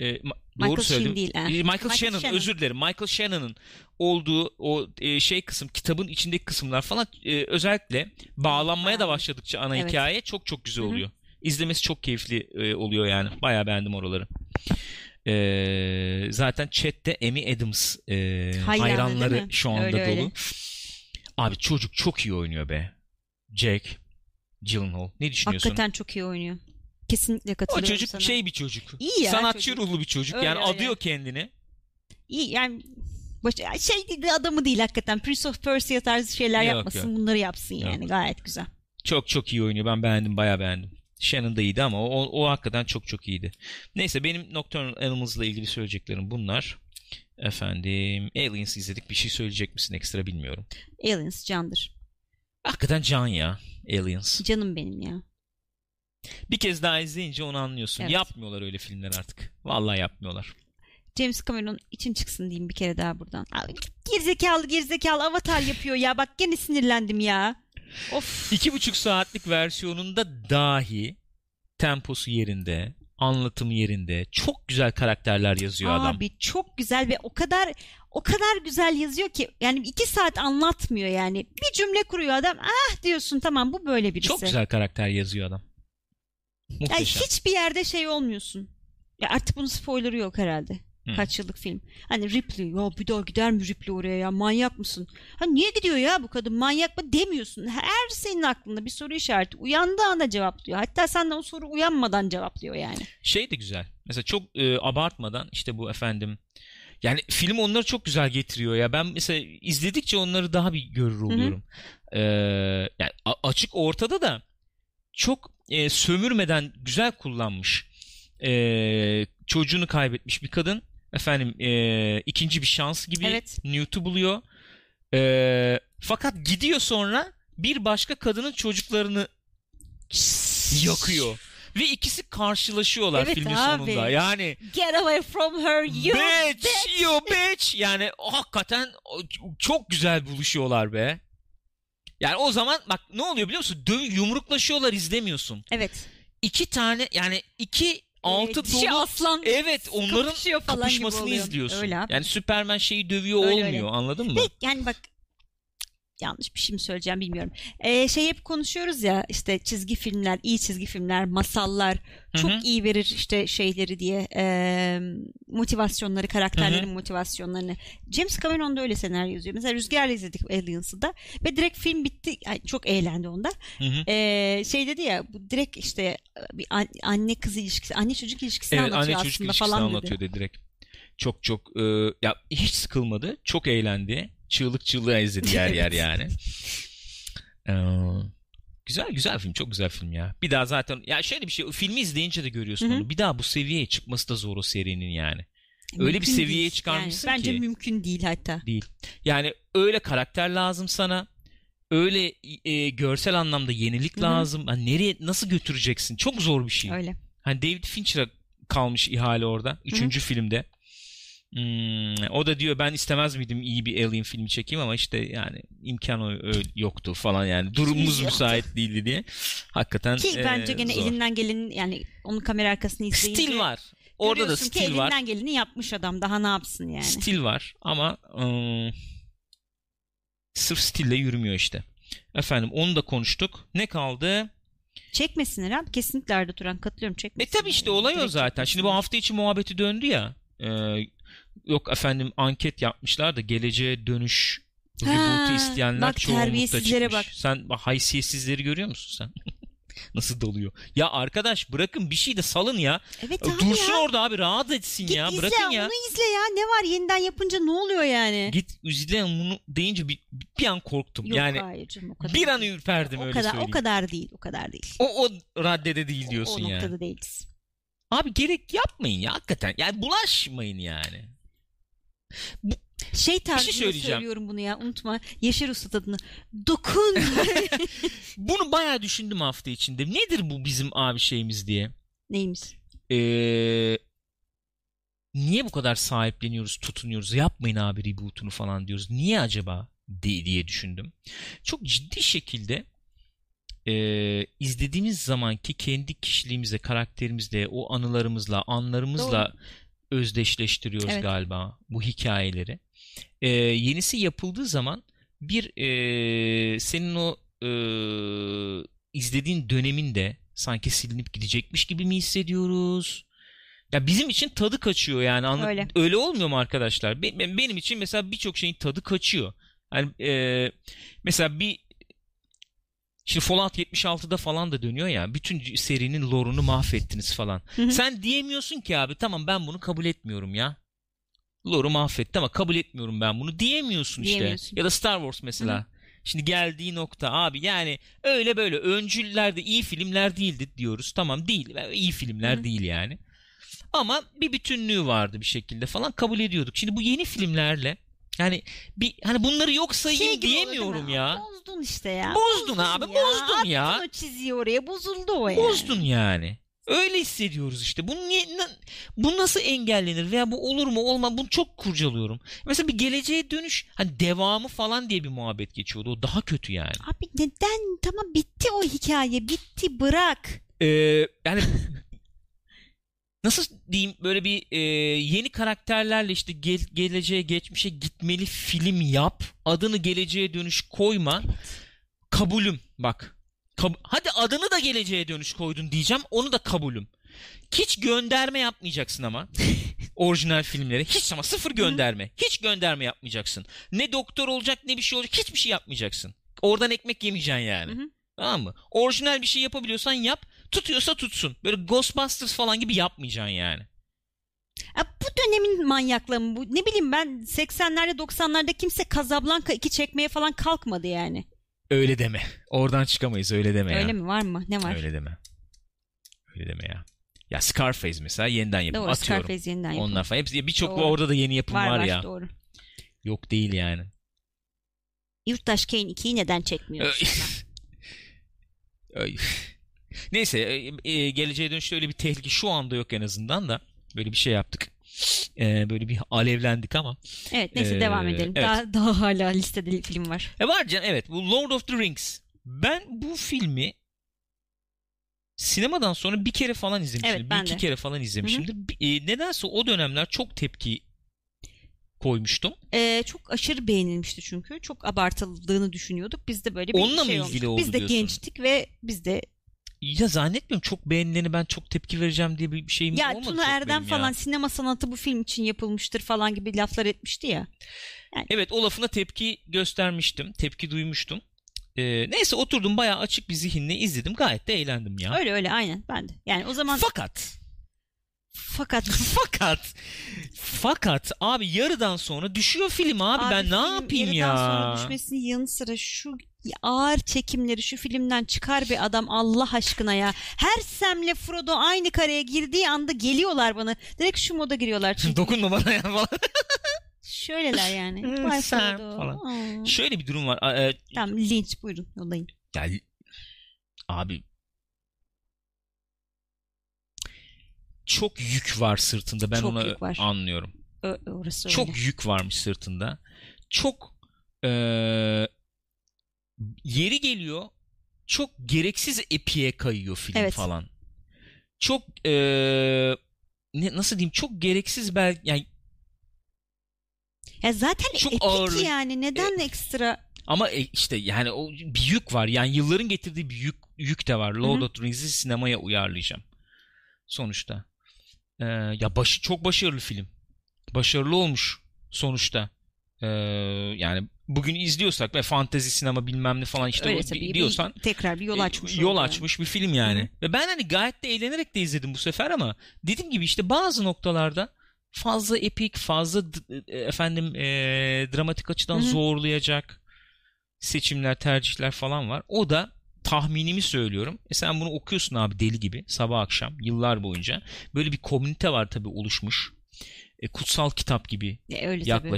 e, Michael doğru Sheen söyledim. değil, ha. E, Michael, Michael Shannon, Shannon. özür dilerim. Michael Shannon'ın olduğu o e, şey kısım kitabın içindeki kısımlar falan e, özellikle bağlanmaya da başladıkça ana Evet. hikaye çok çok güzel oluyor. İzlemesi çok keyifli e, oluyor yani. Bayağı beğendim oraları. E, zaten chatte Amy Adams e, Hayranı, hayranları şu anda Öyle, öyle. dolu. Abi çocuk çok iyi oynuyor be. Jack Gyllenhaal. Ne düşünüyorsun? Hakikaten çok iyi oynuyor. Kesinlikle o katılıyorum çocuk sana. şey bir çocuk. İyi ya Sanatçı çocuk. ruhlu bir çocuk. Öyle, yani öyle. adıyor kendini. İyi yani baş, şey adamı değil hakikaten. Prince of Persia tarzı şeyler Yok, yapmasın. yok. Bunları yapsın Yok. yani. Gayet güzel. Çok çok iyi oynuyor. Ben beğendim. Bayağı beğendim. Shannon da iyiydi ama o, o hakikaten çok çok iyiydi. Neyse benim Nocturnal Animals'la ilgili söyleyeceklerim bunlar. Efendim Aliens izledik. Bir şey söyleyecek misin ekstra bilmiyorum. Aliens candır. Hakikaten can ya. Aliens. Canım benim ya. Bir kez daha izleyince onu anlıyorsun. Evet. Yapmıyorlar öyle filmler artık. Vallahi yapmıyorlar. James Cameron için çıksın diyeyim bir kere daha buradan. Abi, gerizekalı gerizekalı avatar yapıyor ya. Bak gene sinirlendim ya. Of. İki buçuk saatlik versiyonunda dahi temposu yerinde, anlatımı yerinde, çok güzel karakterler yazıyor adam. Abi çok güzel ve o kadar o kadar güzel yazıyor ki yani iki saat anlatmıyor yani. Bir cümle kuruyor adam. Ah diyorsun tamam bu böyle birisi. Çok güzel karakter yazıyor adam. Yani Muhteşem. hiçbir yerde şey olmuyorsun. Ya artık bunun spoilerı yok herhalde. Hı. Kaç yıllık film. Hani Ripley ya bir daha gider mi Ripley oraya ya manyak mısın? Ha niye gidiyor ya bu kadın manyak mı demiyorsun. Her senin aklında bir soru işareti. Uyandığı anda cevaplıyor. Hatta senden o soru uyanmadan cevaplıyor yani. Şey de güzel. Mesela çok e, abartmadan işte bu efendim yani film onları çok güzel getiriyor ya. Ben mesela izledikçe onları daha bir görür oluyorum. Ee, yani açık ortada da çok e, sömürmeden güzel kullanmış. Ee, çocuğunu kaybetmiş bir kadın efendim e, ikinci bir şans gibi Evet. Newt'u buluyor. Ee, fakat gidiyor sonra bir başka kadının çocuklarını yakıyor. Ve ikisi karşılaşıyorlar Evet filmin abi. sonunda. Yani Get away from her you bitch, bitch. you bitch. Yani hakikaten çok güzel buluşuyorlar be. Yani o zaman bak ne oluyor biliyor musun? Döv yumruklaşıyorlar izlemiyorsun. Evet. İki tane yani iki altı Ee, dolu aslan Evet onların kapışıyor falan kapışmasını izliyorsun. Öyle abi. Yani Superman şeyi dövüyor Öyle, olmuyor öyle. anladın mı? Ve yani bak yanlış bir şey mi söyleyeceğim bilmiyorum. Ee, şey hep konuşuyoruz ya işte çizgi filmler, iyi çizgi filmler, masallar çok Hı hı. iyi verir işte şeyleri diye e, motivasyonları, karakterlerin motivasyonlarını. James Cameron da öyle senaryo yazıyor. Mesela Rüzgar'la izledik Aliens'ı da ve direkt film bitti. Yani çok eğlendi onda. Ee, şey dedi ya bu direkt işte bir an- anne kız ilişkisi, anne çocuk ilişkisini Evet anlatıyor anne çocuk aslında ilişkisini falan anlatıyor dedi. dedi direkt. Çok çok e, ya hiç sıkılmadı. Çok eğlendi. Çığlık çığlığa izledi yer yer *laughs* yani. Ee, güzel güzel film. Çok güzel film ya. Bir daha zaten ya şöyle bir şey filmi izleyince de görüyorsun Hı hı. onu. Bir daha bu seviyeye çıkması da zor o serinin yani. Öyle bir Mümkün seviyeye değil. çıkarmışsın yani, Bence ki. mümkün değil hatta. Değil. Yani öyle karakter lazım sana. Öyle e, görsel anlamda yenilik Hı hı. lazım. Hani nereye nasıl götüreceksin? Çok zor bir şey. Öyle. Hani David Fincher'a kalmış ihale orada. Üçüncü filmde. Hmm, o da diyor ben istemez miydim iyi bir Alien filmi çekeyim ama işte yani imkan yoktu falan yani durumumuz müsait değildi diye. Hakikaten Ki e, bence gene zor. elinden gelenin yani onun kamera arkasını izleyince Stil var. Orada da görüyorsun ki stil var. elinden geleni yapmış adam. Daha ne yapsın yani. Stil var ama ıı, sırf stille yürümüyor işte. Efendim onu da konuştuk. Ne kaldı? Çekmesinler abi. Kesinlikle Arda Turan katılıyorum. E Çekmesinler. tabi işte olay o zaten. Şimdi bu hafta içi muhabbeti döndü ya. Ee, yok efendim anket yapmışlar da geleceğe dönüş reboot'u isteyenler bak çoğunlukta çıkmış. bak. Sen bak haysiyetsizleri görüyor musun sen? *laughs* Nasıl doluyor? Ya arkadaş bırakın bir şey de salın ya. Evet abi Dursun ya. orada abi rahat etsin Git ya. izle Bırakın ya. onu izle ya. Ne var yeniden yapınca ne oluyor yani? Git izle bunu deyince bir, bir an korktum. Yok yani hayır canım o kadar. bir an ürperdim o öyle kadar, söyleyeyim. O kadar değil. O kadar değil. O, o raddede değil O- diyorsun o, yani. noktada değiliz. Abi gerek yapmayın ya hakikaten. Yani bulaşmayın yani. Şey tarzında söyleyeceğim. söylüyorum bunu ya unutma. Yaşar Usta tadını. Dokun. *laughs* Bunu bayağı düşündüm hafta içinde. Nedir bu bizim abi şeyimiz diye. Neymiş? Ee, niye bu kadar sahipleniyoruz, tutunuyoruz? Yapmayın abi reboot'unu falan diyoruz. Niye acaba diye düşündüm. Çok ciddi şekilde ee, izlediğimiz zamanki kendi kişiliğimizle, karakterimizle, o anılarımızla, anlarımızla özdeşleştiriyoruz Evet. galiba bu hikayeleri. Ee, yenisi yapıldığı zaman bir ee, senin o ee, izlediğin döneminde sanki silinip gidecekmiş gibi mi hissediyoruz? Ya bizim için tadı kaçıyor yani. Anla- Öyle. Öyle olmuyor mu arkadaşlar? Be- be- Benim için mesela birçok şeyin tadı kaçıyor. Yani ee, mesela bir Şimdi Fallout 76'da falan da dönüyor ya. Bütün serinin lore'unu mahvettiniz falan. Sen diyemiyorsun ki abi tamam ben bunu kabul etmiyorum ya. Lore'u mahvetti ama kabul etmiyorum ben bunu diyemiyorsun işte. Diyemiyorsun. Ya da Star Wars mesela. Şimdi geldiği nokta abi yani öyle böyle öncüller de iyi filmler değildi diyoruz. Tamam değil. İyi filmler değil yani. Ama bir bütünlüğü vardı bir şekilde falan kabul ediyorduk. Şimdi bu yeni filmlerle yani bir hani bunları yok sayayım Şey oldu değil diyemiyorum mi? ya. Bozdun işte ya. Bozdun abi, bozdun ya. Attın o çiziyi oraya bozuldu o yani. Bozdun yani. Öyle hissediyoruz işte. Bu niye na- bu nasıl engellenir veya bu olur mu olmaz bunu çok kurcalıyorum. Mesela bir geleceğe dönüş hani devamı falan diye bir muhabbet geçiyordu. O daha kötü yani. Abi neden? Tamam bitti o hikaye. Bitti bırak. Ee, yani nasıl diyeyim böyle bir e, yeni karakterlerle işte gel- geleceğe geçmişe gitmeli film yap. Adını geleceğe dönüş koyma. Kabulüm bak. Kab- Hadi adını da geleceğe dönüş koydun diyeceğim. Onu da kabulüm. Hiç gönderme yapmayacaksın ama. *laughs* Orijinal filmlere. Hiç ama sıfır gönderme. Hiç gönderme yapmayacaksın. Ne doktor olacak ne bir şey olacak. Hiçbir şey yapmayacaksın. Oradan ekmek yemeyeceksin yani. Tamam mı? Orijinal bir şey yapabiliyorsan yap. Tutuyorsa tutsun. Böyle Ghostbusters falan gibi yapmayacaksın yani. Ya bu dönemin manyaklığı mı bu? Ne bileyim ben 80'lerde 90'larda kimse Casablanca 2 çekmeye falan kalkmadı yani. Öyle deme. Oradan çıkamayız öyle deme ya. Öyle mi? Var mı? Ne var? Öyle deme. Öyle deme ya. Ya Scarface mesela yeniden yapım Doğru atıyorum. Scarface yeniden yapıldı. Onlar falan. Hepsi, birçok orada da yeni yapım Var var, var ya. doğru. Yok değil yani. Yurttaş Kane 2'yi neden çekmiyorsun? *laughs* Neyse e, e, geleceğe dönüşte öyle bir tehlike şu anda yok en azından da böyle bir şey yaptık. E, böyle bir alevlendik ama. evet neyse Ee, devam edelim. evet. Daha, daha hala listede film var. E var can evet bu Lord of the Rings. Ben bu filmi sinemadan sonra bir kere falan izlemişimdir. Evet, bir iki de. kere falan izlemişimdir. E, nedense o dönemler çok tepki koymuştum. Ee, çok aşırı beğenilmişti çünkü. Çok abartıldığını düşünüyorduk. Biz de böyle bir Onunla şey mı ilgili olmuştu. oldu Biz de diyorsun? gençtik ve biz de Ya zannetmiyorum çok beğenileni ben çok tepki vereceğim diye bir şeyim ya olmadı. Tuna Erdem ya. falan sinema sanatı bu film için yapılmıştır falan gibi laflar etmişti ya. Evet o lafına tepki göstermiştim. Tepki duymuştum. E, neyse oturdum bayağı açık bir zihinle izledim. Gayet de eğlendim ya. Öyle öyle aynen ben de. Yani o zaman Fakat fakat *laughs* fakat fakat abi yarıdan sonra düşüyor film abi, ben ne yapayım yarıdan ya? sonra düşmesinin yanı sıra şu ağır çekimleri şu filmden çıkar bir adam Allah aşkına ya. Her Sam'le Frodo aynı kareye girdiği anda geliyorlar bana. Direkt şu moda giriyorlar. Çünkü *laughs* Dokunma bana ya falan. şöyleler yani. *laughs* Vay Sam Frodo. falan. Aa. Şöyle bir durum var. A- e, Tamam linç buyurun yollayın. Ya abi çok yük var sırtında. Ben Çok onu yük var. anlıyorum. Ö- orası öyle. Çok yük varmış sırtında. Çok e, yeri geliyor. Çok gereksiz epiye kayıyor film Evet. falan. Çok e, ne, nasıl diyeyim? Çok gereksiz belki yani Ya zaten Çok epik ağır. yani neden ekstra Ama e, işte yani o bir yük var. Yani yılların getirdiği bir yük, yük de var. Lord of the Rings'i sinemaya uyarlayacağım. Sonuçta. Ee, ya başı çok başarılı film. Başarılı olmuş sonuçta. Ee, yani bugün izliyorsak ve fantezi sinema bilmem ne falan işte öyle o tabii di- bir- diyorsan tekrar bir yol e, açmış yol oldu açmış bir film yani. Ve ben hani gayet de eğlenerek de izledim bu sefer ama dediğim gibi işte bazı noktalarda fazla epik, fazla e, efendim e, dramatik açıdan Hı hı. zorlayacak seçimler, tercihler falan var. O da tahminimi söylüyorum. E sen bunu okuyorsun abi deli gibi sabah akşam yıllar boyunca. Böyle bir komünite var tabii oluşmuş. E, kutsal kitap gibi Ya öyle tabii.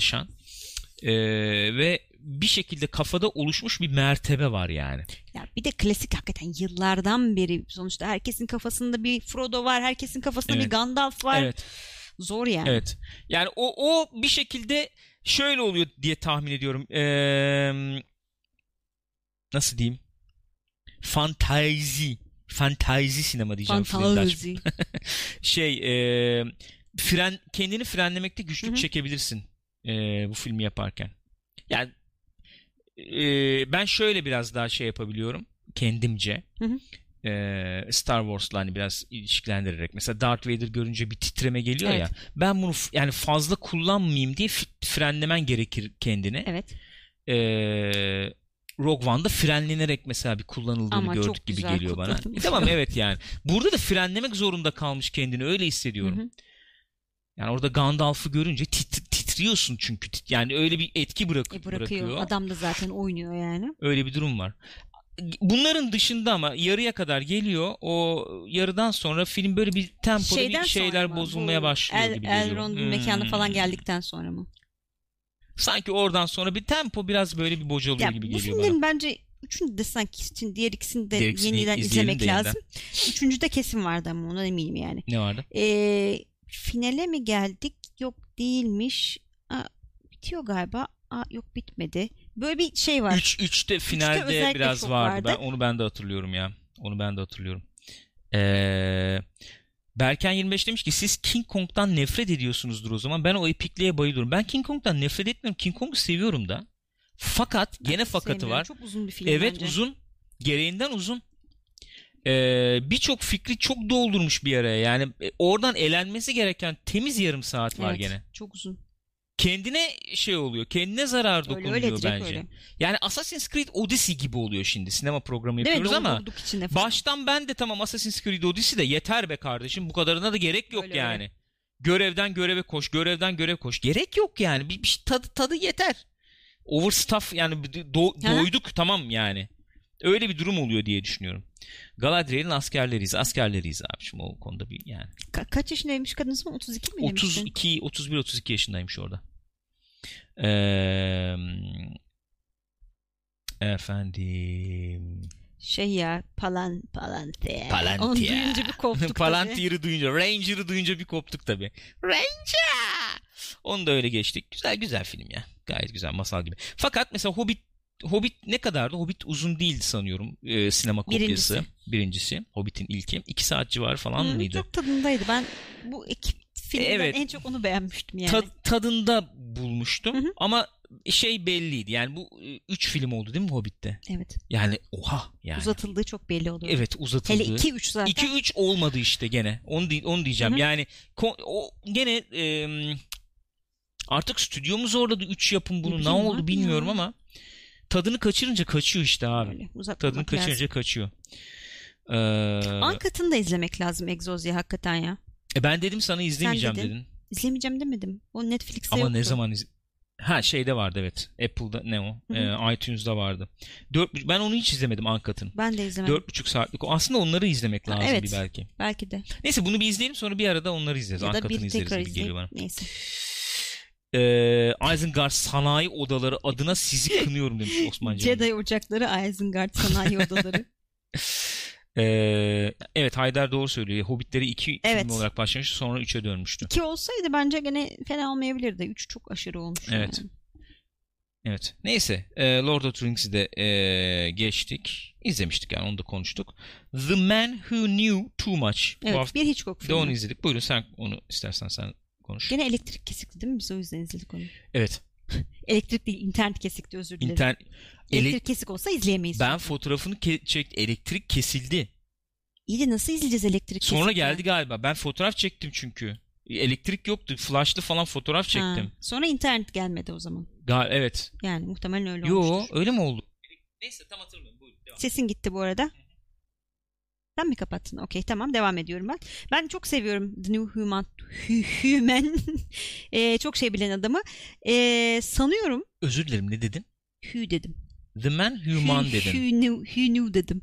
Yaklaşan. E, ve bir şekilde kafada oluşmuş bir mertebe var yani. Ya bir de klasik hakikaten yıllardan beri sonuçta herkesin kafasında bir Frodo var, herkesin kafasında Evet. bir Gandalf var. Evet. Zor yani. Evet. Yani o o bir şekilde şöyle oluyor diye tahmin ediyorum. Ee, nasıl diyeyim? Fantazi. Fantazi sinema diyeceğim. Fantazi. *laughs* Şey e, fren kendini frenlemekte güçlük Hı hı. çekebilirsin e, bu filmi yaparken. Yani e, ben şöyle biraz daha şey yapabiliyorum kendimce. Hı hı. E, Star Wars'la hani biraz ilişkilendirerek. Mesela Darth Vader görünce bir titreme geliyor Evet. ya. Ben bunu yani fazla kullanmayayım diye frenlemen gerekir kendine. Evet. E, Rogue One'da frenlenerek mesela bir kullanıldığını Ama gördük gibi geliyor bana. E, tamam evet yani. Burada da frenlemek zorunda kalmış kendini öyle Hı hissediyorum. hı. Yani orada Gandalf'ı görünce tit- titriyorsun çünkü. Yani öyle bir etki bırak E bırakıyor. bırakıyor. Adam da zaten oynuyor yani. Öyle bir durum var. Bunların dışında ama yarıya kadar geliyor. O yarıdan sonra film böyle bir tempoda Şeyden bir şeyler mı? bozulmaya Bu başlıyor El, gibi geliyor. Elrond'un Hmm. mekanı falan geldikten sonra mı? Sanki oradan sonra bir tempo biraz böyle bir bocalıyor Ya gibi bu geliyor bana. filmlerin bence üçünü de sanki için diğer ikisini de Diğer ikisini yeniden izlemek de yeniden. lazım. Üçüncüde kesin vardı ama ona eminim yani. Ne vardı? Ee, finale mi geldik? Değilmiş. Aa, bitiyor galiba. Aa, yok bitmedi. Böyle bir şey var. 3 3'te finalde özellikle biraz vardı. vardı. Ben onu ben de hatırlıyorum ya. Onu ben de hatırlıyorum. Ee, Berken 25 demiş ki siz King Kong'dan nefret ediyorsunuzdur o zaman. Ben o epikliğe bayılıyorum. Ben King Kong'dan nefret etmiyorum. King Kong'u seviyorum da. Fakat Ben gene fakatı var. Çok uzun bir film Evet bence. uzun. Gereğinden uzun. Ee, Birçok fikri çok doldurmuş bir araya. Yani e, oradan elenmesi gereken temiz yarım saat var Evet, gene. Çok uzun. Kendine şey oluyor. Kendine zarar Öyle dokunuyor öyle direkt bence. öyle. Yani Assassin's Creed Odyssey gibi oluyor şimdi. Sinema programı yapıyoruz ama içine falan. baştan ben de tamam Assassin's Creed Odyssey de yeter be kardeşim. Bu kadarına da gerek yok Öyle yani. Görevden göreve koş, görevden görev koş. Gerek yok yani. Bir, bir şey- tadı tadı yeter. Overstuff yani do- doyduk tamam yani. Öyle bir durum oluyor diye düşünüyorum. Galadriel'in askerleriyiz. Askerleriyiz abi şimdi o konuda bir yani. Ka- kaç yaşındaymış kadın mı? 32 mi demiştin? 32 31 32 yaşındaymış orada. Ee, efendim Şey ya Palan Palantir. Palantir. Onu duyunca bir koptuk *laughs* tabii. Palantir'i duyunca, Ranger'ı duyunca bir koptuk tabii. Ranger! Onu da öyle geçtik. Güzel güzel film ya. Gayet güzel masal gibi. Fakat mesela Hobbit Hobbit ne kadardı? Hobbit uzun değildi sanıyorum. Ee, sinema kopyası. Birincisi. Birincisi. Hobbit'in ilki. iki saat civarı falan Hı, mıydı? Çok tadındaydı. Ben bu ekip filmden Evet. en çok onu beğenmiştim yani. Ta- tadında bulmuştum. Hı hı. Ama şey belliydi. Yani bu e, üç film oldu değil mi Hobbit'te? Evet. Yani oha yani. Uzatıldığı çok belli oluyor. Evet uzatıldı. Hele 2-3 zaten. 2-3 olmadı işte gene. Onu, onu diyeceğim. Hı hı. Yani o gene e, artık stüdyo mu zorladı 3 yapım bunu Ne ne, oldu bilmiyorum ya. ama tadını kaçırınca kaçıyor işte abi. Öyle, Tadını lazım. kaçırınca kaçıyor. Ee, Ankat'ını da izlemek lazım Exozya hakikaten ya. e ben dedim sana izlemeyeceğim dedin. dedin. İzlemeyeceğim demedim. O Netflix'te Ama yoktu. ne zaman iz... Ha şeyde vardı evet. Apple'da ne o? Hı hı. Ee, iTunes'da vardı. Dört, ben onu hiç izlemedim Ankat'ın. Ben de izlemedim. Dört buçuk saatlik. Aslında onları izlemek Ha, lazım evet. bir belki. Belki de. Neyse bunu bir izleyelim sonra bir arada onları izleriz. Ankat'ını bir izleriz tekrar geliyor izleyip. bana. Neyse. Ee, Isengard Sanayi Odaları adına sizi kınıyorum demiş Osman Can. Jedi Ocakları Isengard Sanayi Odaları. *laughs* Ee, evet Haydar doğru söylüyor. Hobbitleri iki Evet. film olarak başlamış sonra üçe dönmüştü. İki olsaydı bence gene fena olmayabilirdi. Üç çok aşırı olmuş. Evet. yani. Evet. Neyse. e, Lord of the Rings'i de e, geçtik. İzlemiştik yani onu da konuştuk. The Man Who Knew Too Much. Evet bir Hitchcock da onu filmi. izledik. Buyurun sen onu istersen sen konuş. Gene elektrik kesikti değil mi? Biz o yüzden izledik onu. Evet. *laughs* Elektrik değil internet kesikti özür dilerim. İnternet elektrik kesik olsa izleyemeyiz. ben fotoğrafını ke- çekti. Elektrik kesildi. İyi de nasıl izleyeceğiz elektrik Sonra kesik geldi galiba. Ben fotoğraf çektim çünkü. Elektrik yoktu. Flashlı falan fotoğraf Ha, çektim. Sonra internet gelmedi o zaman. Gal evet. Yani muhtemelen öyle Yo olmuştur. öyle mi oldu? Neyse tam hatırlamıyorum. Buyurun devam. Sesin gitti bu arada. Sen mi kapattın? Okey tamam devam ediyorum ben. Ben çok seviyorum The New Human. Hu- Human. *laughs* Ee, çok şey bilen adamı. Ee, sanıyorum Özür dilerim ne dedin? Hü dedim. The Man Human Hü- dedin. Hü knew- Hü knew dedim.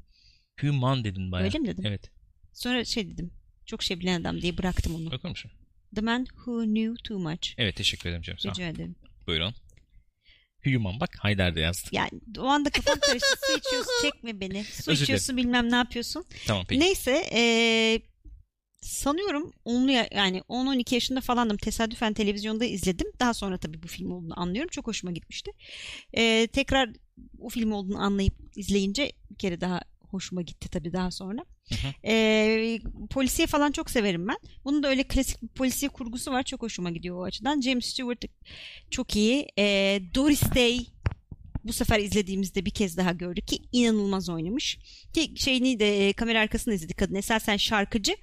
Human dedin bayağı. Öyle mi dedim? Evet. Sonra şey dedim. Çok şey bilen adam diye bıraktım onu. Okur musun? The man who knew too much. Evet teşekkür ederim canım. Rica ederim. Buyurun. Human bak Haydar da yazdı. Yani o anda kafam karıştı. Su içiyorsun çekme beni. Su Özür içiyorsun bilmem ne yapıyorsun. Tamam peki. Neyse eee, sanıyorum onlu ya- yani 10-12 yaşında falandım. Tesadüfen televizyonda izledim. Daha sonra tabii bu film olduğunu anlıyorum. Çok hoşuma gitmişti. Eee, tekrar o film olduğunu anlayıp izleyince bir kere daha hoşuma gitti tabii daha sonra. Eee, polisiye falan çok severim ben. Bunun da öyle klasik bir polisiye kurgusu var. Çok hoşuma gidiyor o açıdan. James Stewart çok iyi. Eee, Doris Day bu sefer izlediğimizde bir kez daha gördük ki inanılmaz oynamış. Ki şeyini de e, kamera arkasında izledik kadın. Esasen şarkıcı.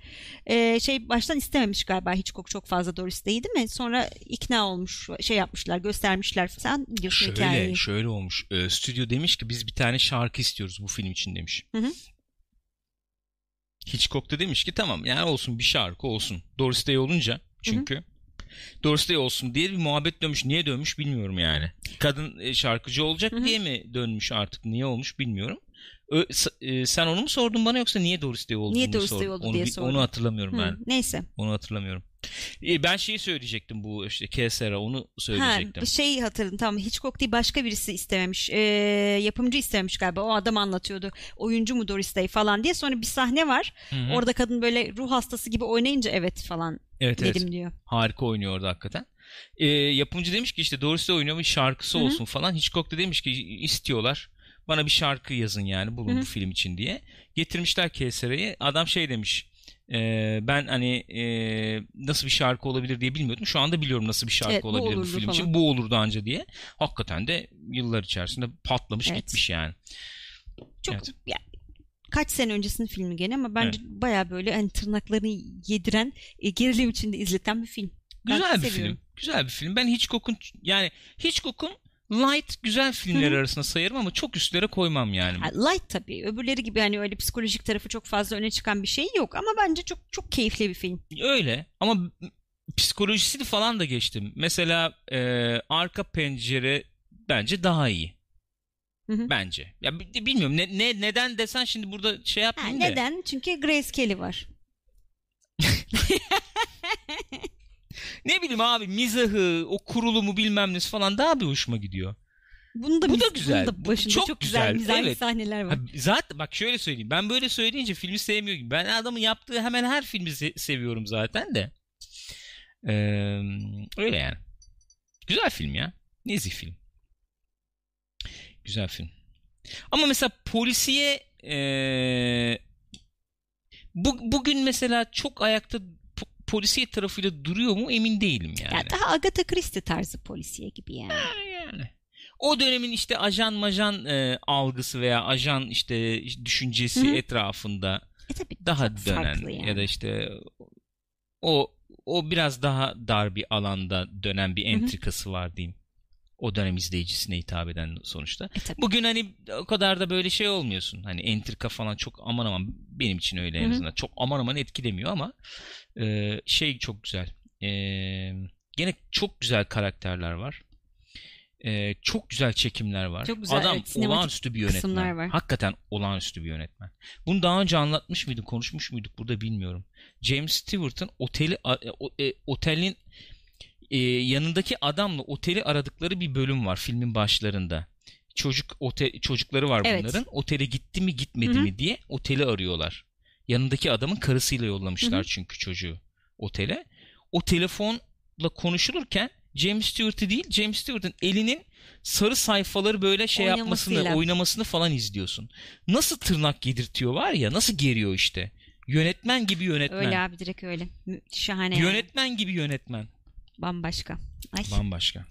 E, şey baştan istememiş galiba Hitchcock çok fazla Doris Day'i değil mi? Sonra ikna olmuş. Şey yapmışlar, göstermişler. Sen biliyorsun Şöyle hikayeyi. şöyle olmuş. Ee, stüdyo demiş ki biz bir tane şarkı istiyoruz bu film için demiş. Hı hı. Hitchcock da demiş ki tamam yani olsun bir şarkı olsun. Doris Day olunca çünkü. Doris Day olsun diye bir muhabbet dönmüş. Niye dönmüş bilmiyorum yani. Kadın e, şarkıcı olacak Hı hı. diye mi dönmüş artık niye olmuş bilmiyorum. Ö- e, sen onu mu sordun bana yoksa niye Doris Day olduğunu Niye Doris? Day oldu onu, diye sordum. Onu hatırlamıyorum Hı, ben. Neyse. Onu hatırlamıyorum. Ben şeyi söyleyecektim bu işte Kesera onu söyleyecektim. Ha, şey hatırladım tamam Hitchcock değil başka birisi istememiş. Ee, yapımcı istememiş galiba. O adam anlatıyordu. Oyuncu mu Doris Day falan diye. Sonra bir sahne var. Hı hı. Orada kadın böyle ruh hastası gibi oynayınca evet falan evet, evet. dedim diyor. Harika oynuyor orada hakikaten. E, yapımcı demiş ki işte Doris Day oynuyor bir şarkısı Hı hı. olsun falan. Hitchcock da demiş ki istiyorlar. Bana bir şarkı yazın yani bulun Hı hı. bu film için diye. Getirmişler Kesera'yı. Adam şey demiş. E, ben hani e, nasıl bir şarkı olabilir diye bilmiyordum. Şu anda biliyorum nasıl bir şarkı Evet, bu olabilir bu olurdu film falan. için. Bu olurdu anca diye. Hakikaten de yıllar içerisinde patlamış Evet. gitmiş yani. Çok Evet. ya, kaç sene öncesinin filmi gene ama bence baya böyle hani tırnaklarını yediren e, gerilim içinde izleten bir film. Ben Güzel bir seviyorum. film. Güzel bir film. Ben Hitchcock'un yani Hitchcock'un light güzel filmler Hı. arasına sayarım ama çok üstlere koymam yani. Light tabii. Öbürleri gibi hani öyle psikolojik tarafı çok fazla öne çıkan bir şey yok ama bence çok çok keyifli bir film. Öyle ama psikolojisini falan da geçtim. Mesela e, arka pencere bence daha iyi. Hı hı. Bence. Ya bi- bilmiyorum ne, ne neden desen şimdi burada şey Ha, yapmayayım da. neden? Çünkü Grace Kelly var. *laughs* Ne bileyim abi mizahı, o kurulumu bilmem nesi falan daha bir hoşuma gidiyor. Bunu da Bu da biz- güzel. bunun da başında çok çok, güzel, güzel, evet. sahneler var. Ha, zaten bak şöyle söyleyeyim. Ben böyle söyleyince filmi sevmiyor gibi. Ben adamın yaptığı hemen her filmi se- seviyorum zaten de. Ee, öyle yani. Güzel film ya. Nezih film. Güzel film. Ama mesela polisiye ee, bu, bugün mesela çok ayakta polisiye tarafıyla duruyor mu emin değilim yani. Ya daha Agatha Christie tarzı polisiye gibi yani. Yani. O dönemin işte ajan majan e, algısı veya ajan işte düşüncesi Hı hı. etrafında E tabii daha dönen yani. ya da işte o o biraz daha dar bir alanda dönen bir entrikası var diyeyim. O dönem izleyicisine hitap eden sonuçta. E tabii. Bugün hani o kadar da böyle şey olmuyorsun. Hani entrika falan çok aman aman benim için öyle en Hı hı. azından. Çok aman aman etkilemiyor ama e, şey çok güzel. E, gene çok güzel karakterler var. E, çok güzel çekimler var. Çok güzel, Adam evet, olağanüstü bir yönetmen. var. Hakikaten olağanüstü bir yönetmen. Bunu daha önce anlatmış mıydık, konuşmuş muyduk burada bilmiyorum. James Stewart'ın oteli e, o- e, otelin e, yanındaki adamla oteli aradıkları bir bölüm var filmin başlarında. çocuk ote, çocukları var Evet. bunların. Otele gitti mi gitmedi Hı hı. mi diye oteli arıyorlar. Yanındaki adamın karısıyla yollamışlar Hı hı. çünkü çocuğu otele. O telefonla konuşulurken James Stewart'ı değil James Stewart'ın elinin sarı sayfaları böyle şey yapmasını, oynamasını falan izliyorsun. Nasıl tırnak yedirtiyor var ya, nasıl geriyor işte. Yönetmen gibi yönetmen. Öyle abi direkt öyle. Şahane. yani. Yönetmen gibi yönetmen. Bambaşka. Ay. Bambaşka.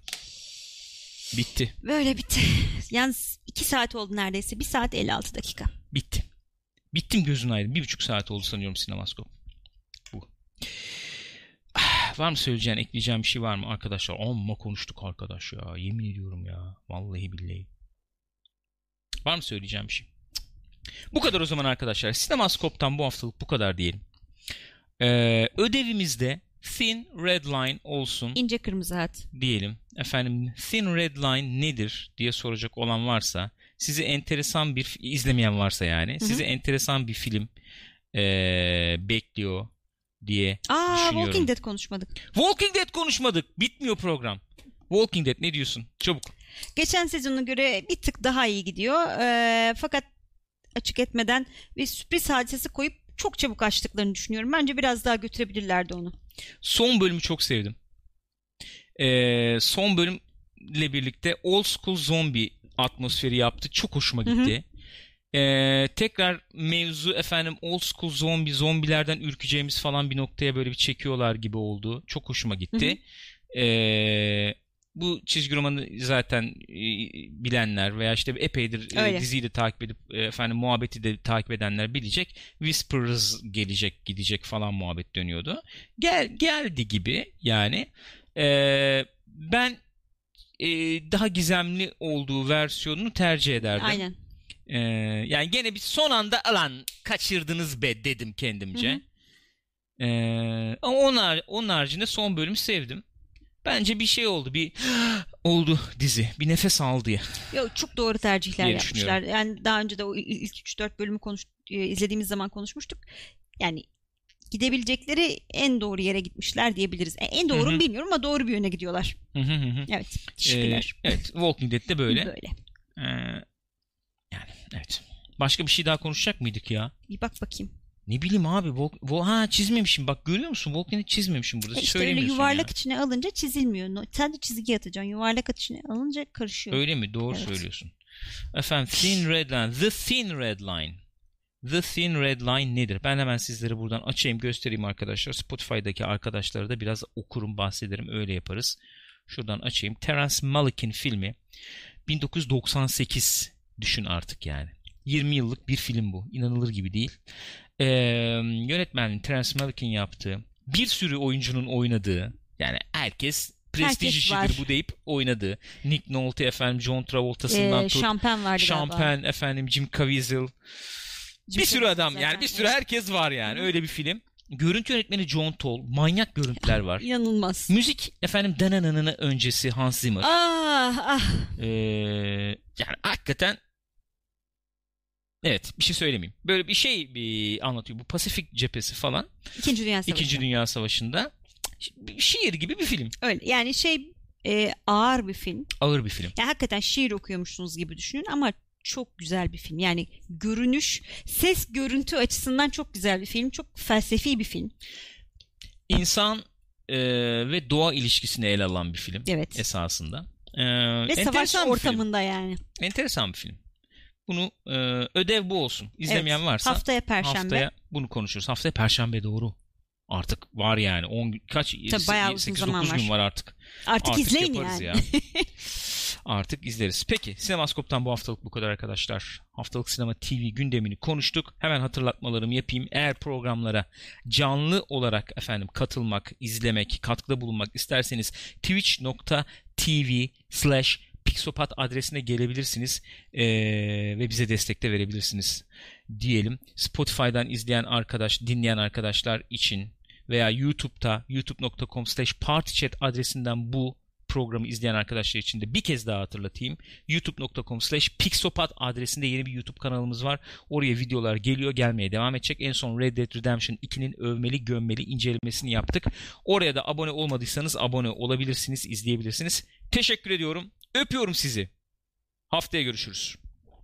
Bitti. Böyle bitti. *laughs* Yalnız 2 saat oldu neredeyse. 1 saat 56 dakika. Bitti. Bittim gözün aydın. Bir buçuk saat oldu sanıyorum sinemaskop. Bu. Ah, *sighs* Var mı söyleyeceğin, ekleyeceğin bir şey var mı arkadaşlar? Amma konuştuk arkadaş ya. Yemin ediyorum ya. Vallahi billahi. Var mı söyleyeceğim bir şey? Bu kadar o zaman arkadaşlar. Sinemaskop'tan bu haftalık bu kadar diyelim. Ee, ödevimizde Thin Red Line olsun İnce kırmızı hat. diyelim. Efendim Thin Red Line nedir diye soracak olan varsa sizi enteresan bir izlemeyen varsa yani hı. sizi enteresan bir film eee, bekliyor diye Aa Düşünüyorum. Walking Dead konuşmadık. Walking Dead konuşmadık. Bitmiyor program. Walking Dead ne diyorsun? Çabuk. Geçen sezona göre bir tık daha iyi gidiyor. Ee, fakat açık etmeden bir sürpriz hadisesi koyup çok çabuk açtıklarını düşünüyorum. Bence biraz daha götürebilirlerdi onu. Son bölümü çok sevdim. Eee, son bölümle birlikte old school zombie atmosferi yaptı. Çok hoşuma Hı hı. gitti. Eee, tekrar mevzu efendim old school zombi zombilerden ürkeceğimiz falan bir noktaya böyle bir çekiyorlar gibi oldu. Çok hoşuma gitti. Eee, bu çizgi romanı zaten e, bilenler veya işte epeydir e, diziyi de takip edip e, efendim muhabbeti de takip edenler bilecek. Whispers gelecek gidecek falan muhabbet dönüyordu. Gel geldi gibi yani. Eee, ben e, daha gizemli olduğu versiyonunu tercih ederdim. Aynen. Ee, yani gene bir son anda alan kaçırdınız be dedim kendimce. Hı hı. Ee, ama onun, onun haricinde son bölümü sevdim. Bence bir şey oldu. Bir *gasps* oldu dizi. Bir nefes aldı ya. Yo, çok doğru tercihler yapmışlar. Yani daha önce de o il- ilk 3-4 bölümü konuş, e, izlediğimiz zaman konuşmuştuk. Yani gidebilecekleri en doğru yere gitmişler diyebiliriz. E, En doğru Hı mu hı. bilmiyorum ama doğru bir yöne gidiyorlar. Evet. Ee, Teşekkürler. evet. Walking Dead'de böyle. Böyle. Ee, yani evet. Başka bir şey daha konuşacak mıydık ya? Bir bak bakayım. Ne bileyim abi. Walk, Wa- ha çizmemişim. Bak görüyor musun? Dead çizmemişim burada. E işte öyle yuvarlak ya. içine alınca çizilmiyor. No- Sen de çizgi atacaksın. Yuvarlak içine alınca karışıyor. Öyle mi? Doğru Evet. söylüyorsun. Efendim Thin Red Line. The Thin Red Line. The Thin Red Line nedir? Ben hemen sizlere buradan açayım göstereyim arkadaşlar. Spotify'daki arkadaşlara da biraz okurum bahsederim. Öyle yaparız. Şuradan açayım. Terence Malick'in filmi. 1998 düşün artık yani. 20 yıllık bir film bu. İnanılır gibi değil. Ee, yönetmenin Terence Malick'in yaptığı bir sürü oyuncunun oynadığı yani herkes prestij işidir bu deyip oynadığı. Nick Nolte efendim John Travolta'sından Ee, tut. şampen vardı galiba. Şampen efendim Jim Caviezel. Jim bir sürü adam zaten, yani bir sürü herkes var yani öyle bir film. Görüntü yönetmeni John Toll. Manyak görüntüler var. İnanılmaz. Müzik efendim dananana öncesi Hans Zimmer. Ah ah. Ee, yani hakikaten Evet bir şey söylemeyeyim. Böyle bir şey bir anlatıyor. Bu Pasifik cephesi falan. İkinci Dünya Savaşı. İkinci Dünya Savaşı'nda. Şiir gibi bir film. Öyle. Yani şey e, ağır bir film. Ağır bir film. Yani hakikaten şiir okuyormuşsunuz gibi düşünün ama çok güzel bir film. Yani görünüş, ses, görüntü açısından çok güzel bir film. Çok felsefi bir film. İnsan e, ve doğa ilişkisini ele alan bir film Evet. esasında. E, Ve savaş bir film. ortamında yani. Enteresan bir film. Bunu e, ödev bu olsun. İzlemeyen Evet. varsa Haftaya Perşembe. haftaya bunu konuşuruz. Haftaya Perşembe doğru. Artık var yani 10 gün kaç bayağı uzun 8 zaman 9 gün var. var artık. Artık, izleyin yani. ya. *laughs* Artık izleriz. Peki Sinemaskop'tan bu haftalık bu kadar arkadaşlar. Haftalık Sinema TV gündemini konuştuk. Hemen hatırlatmalarımı yapayım. Eğer programlara canlı olarak efendim katılmak, izlemek, katkıda bulunmak isterseniz twitch.tv slash Pixopat adresine gelebilirsiniz ee, ve bize destek de verebilirsiniz diyelim. Spotify'dan izleyen arkadaş, dinleyen arkadaşlar için veya YouTube'da youtube.com slash partychat adresinden bu programı izleyen arkadaşlar için de bir kez daha hatırlatayım. youtube.com slash pixopat adresinde yeni bir YouTube kanalımız var. Oraya videolar geliyor gelmeye devam edecek. En son Red Dead Redemption 2'nin övmeli gömmeli incelemesini yaptık. Oraya da abone olmadıysanız abone olabilirsiniz, izleyebilirsiniz. Teşekkür ediyorum. Öpüyorum sizi. Haftaya görüşürüz.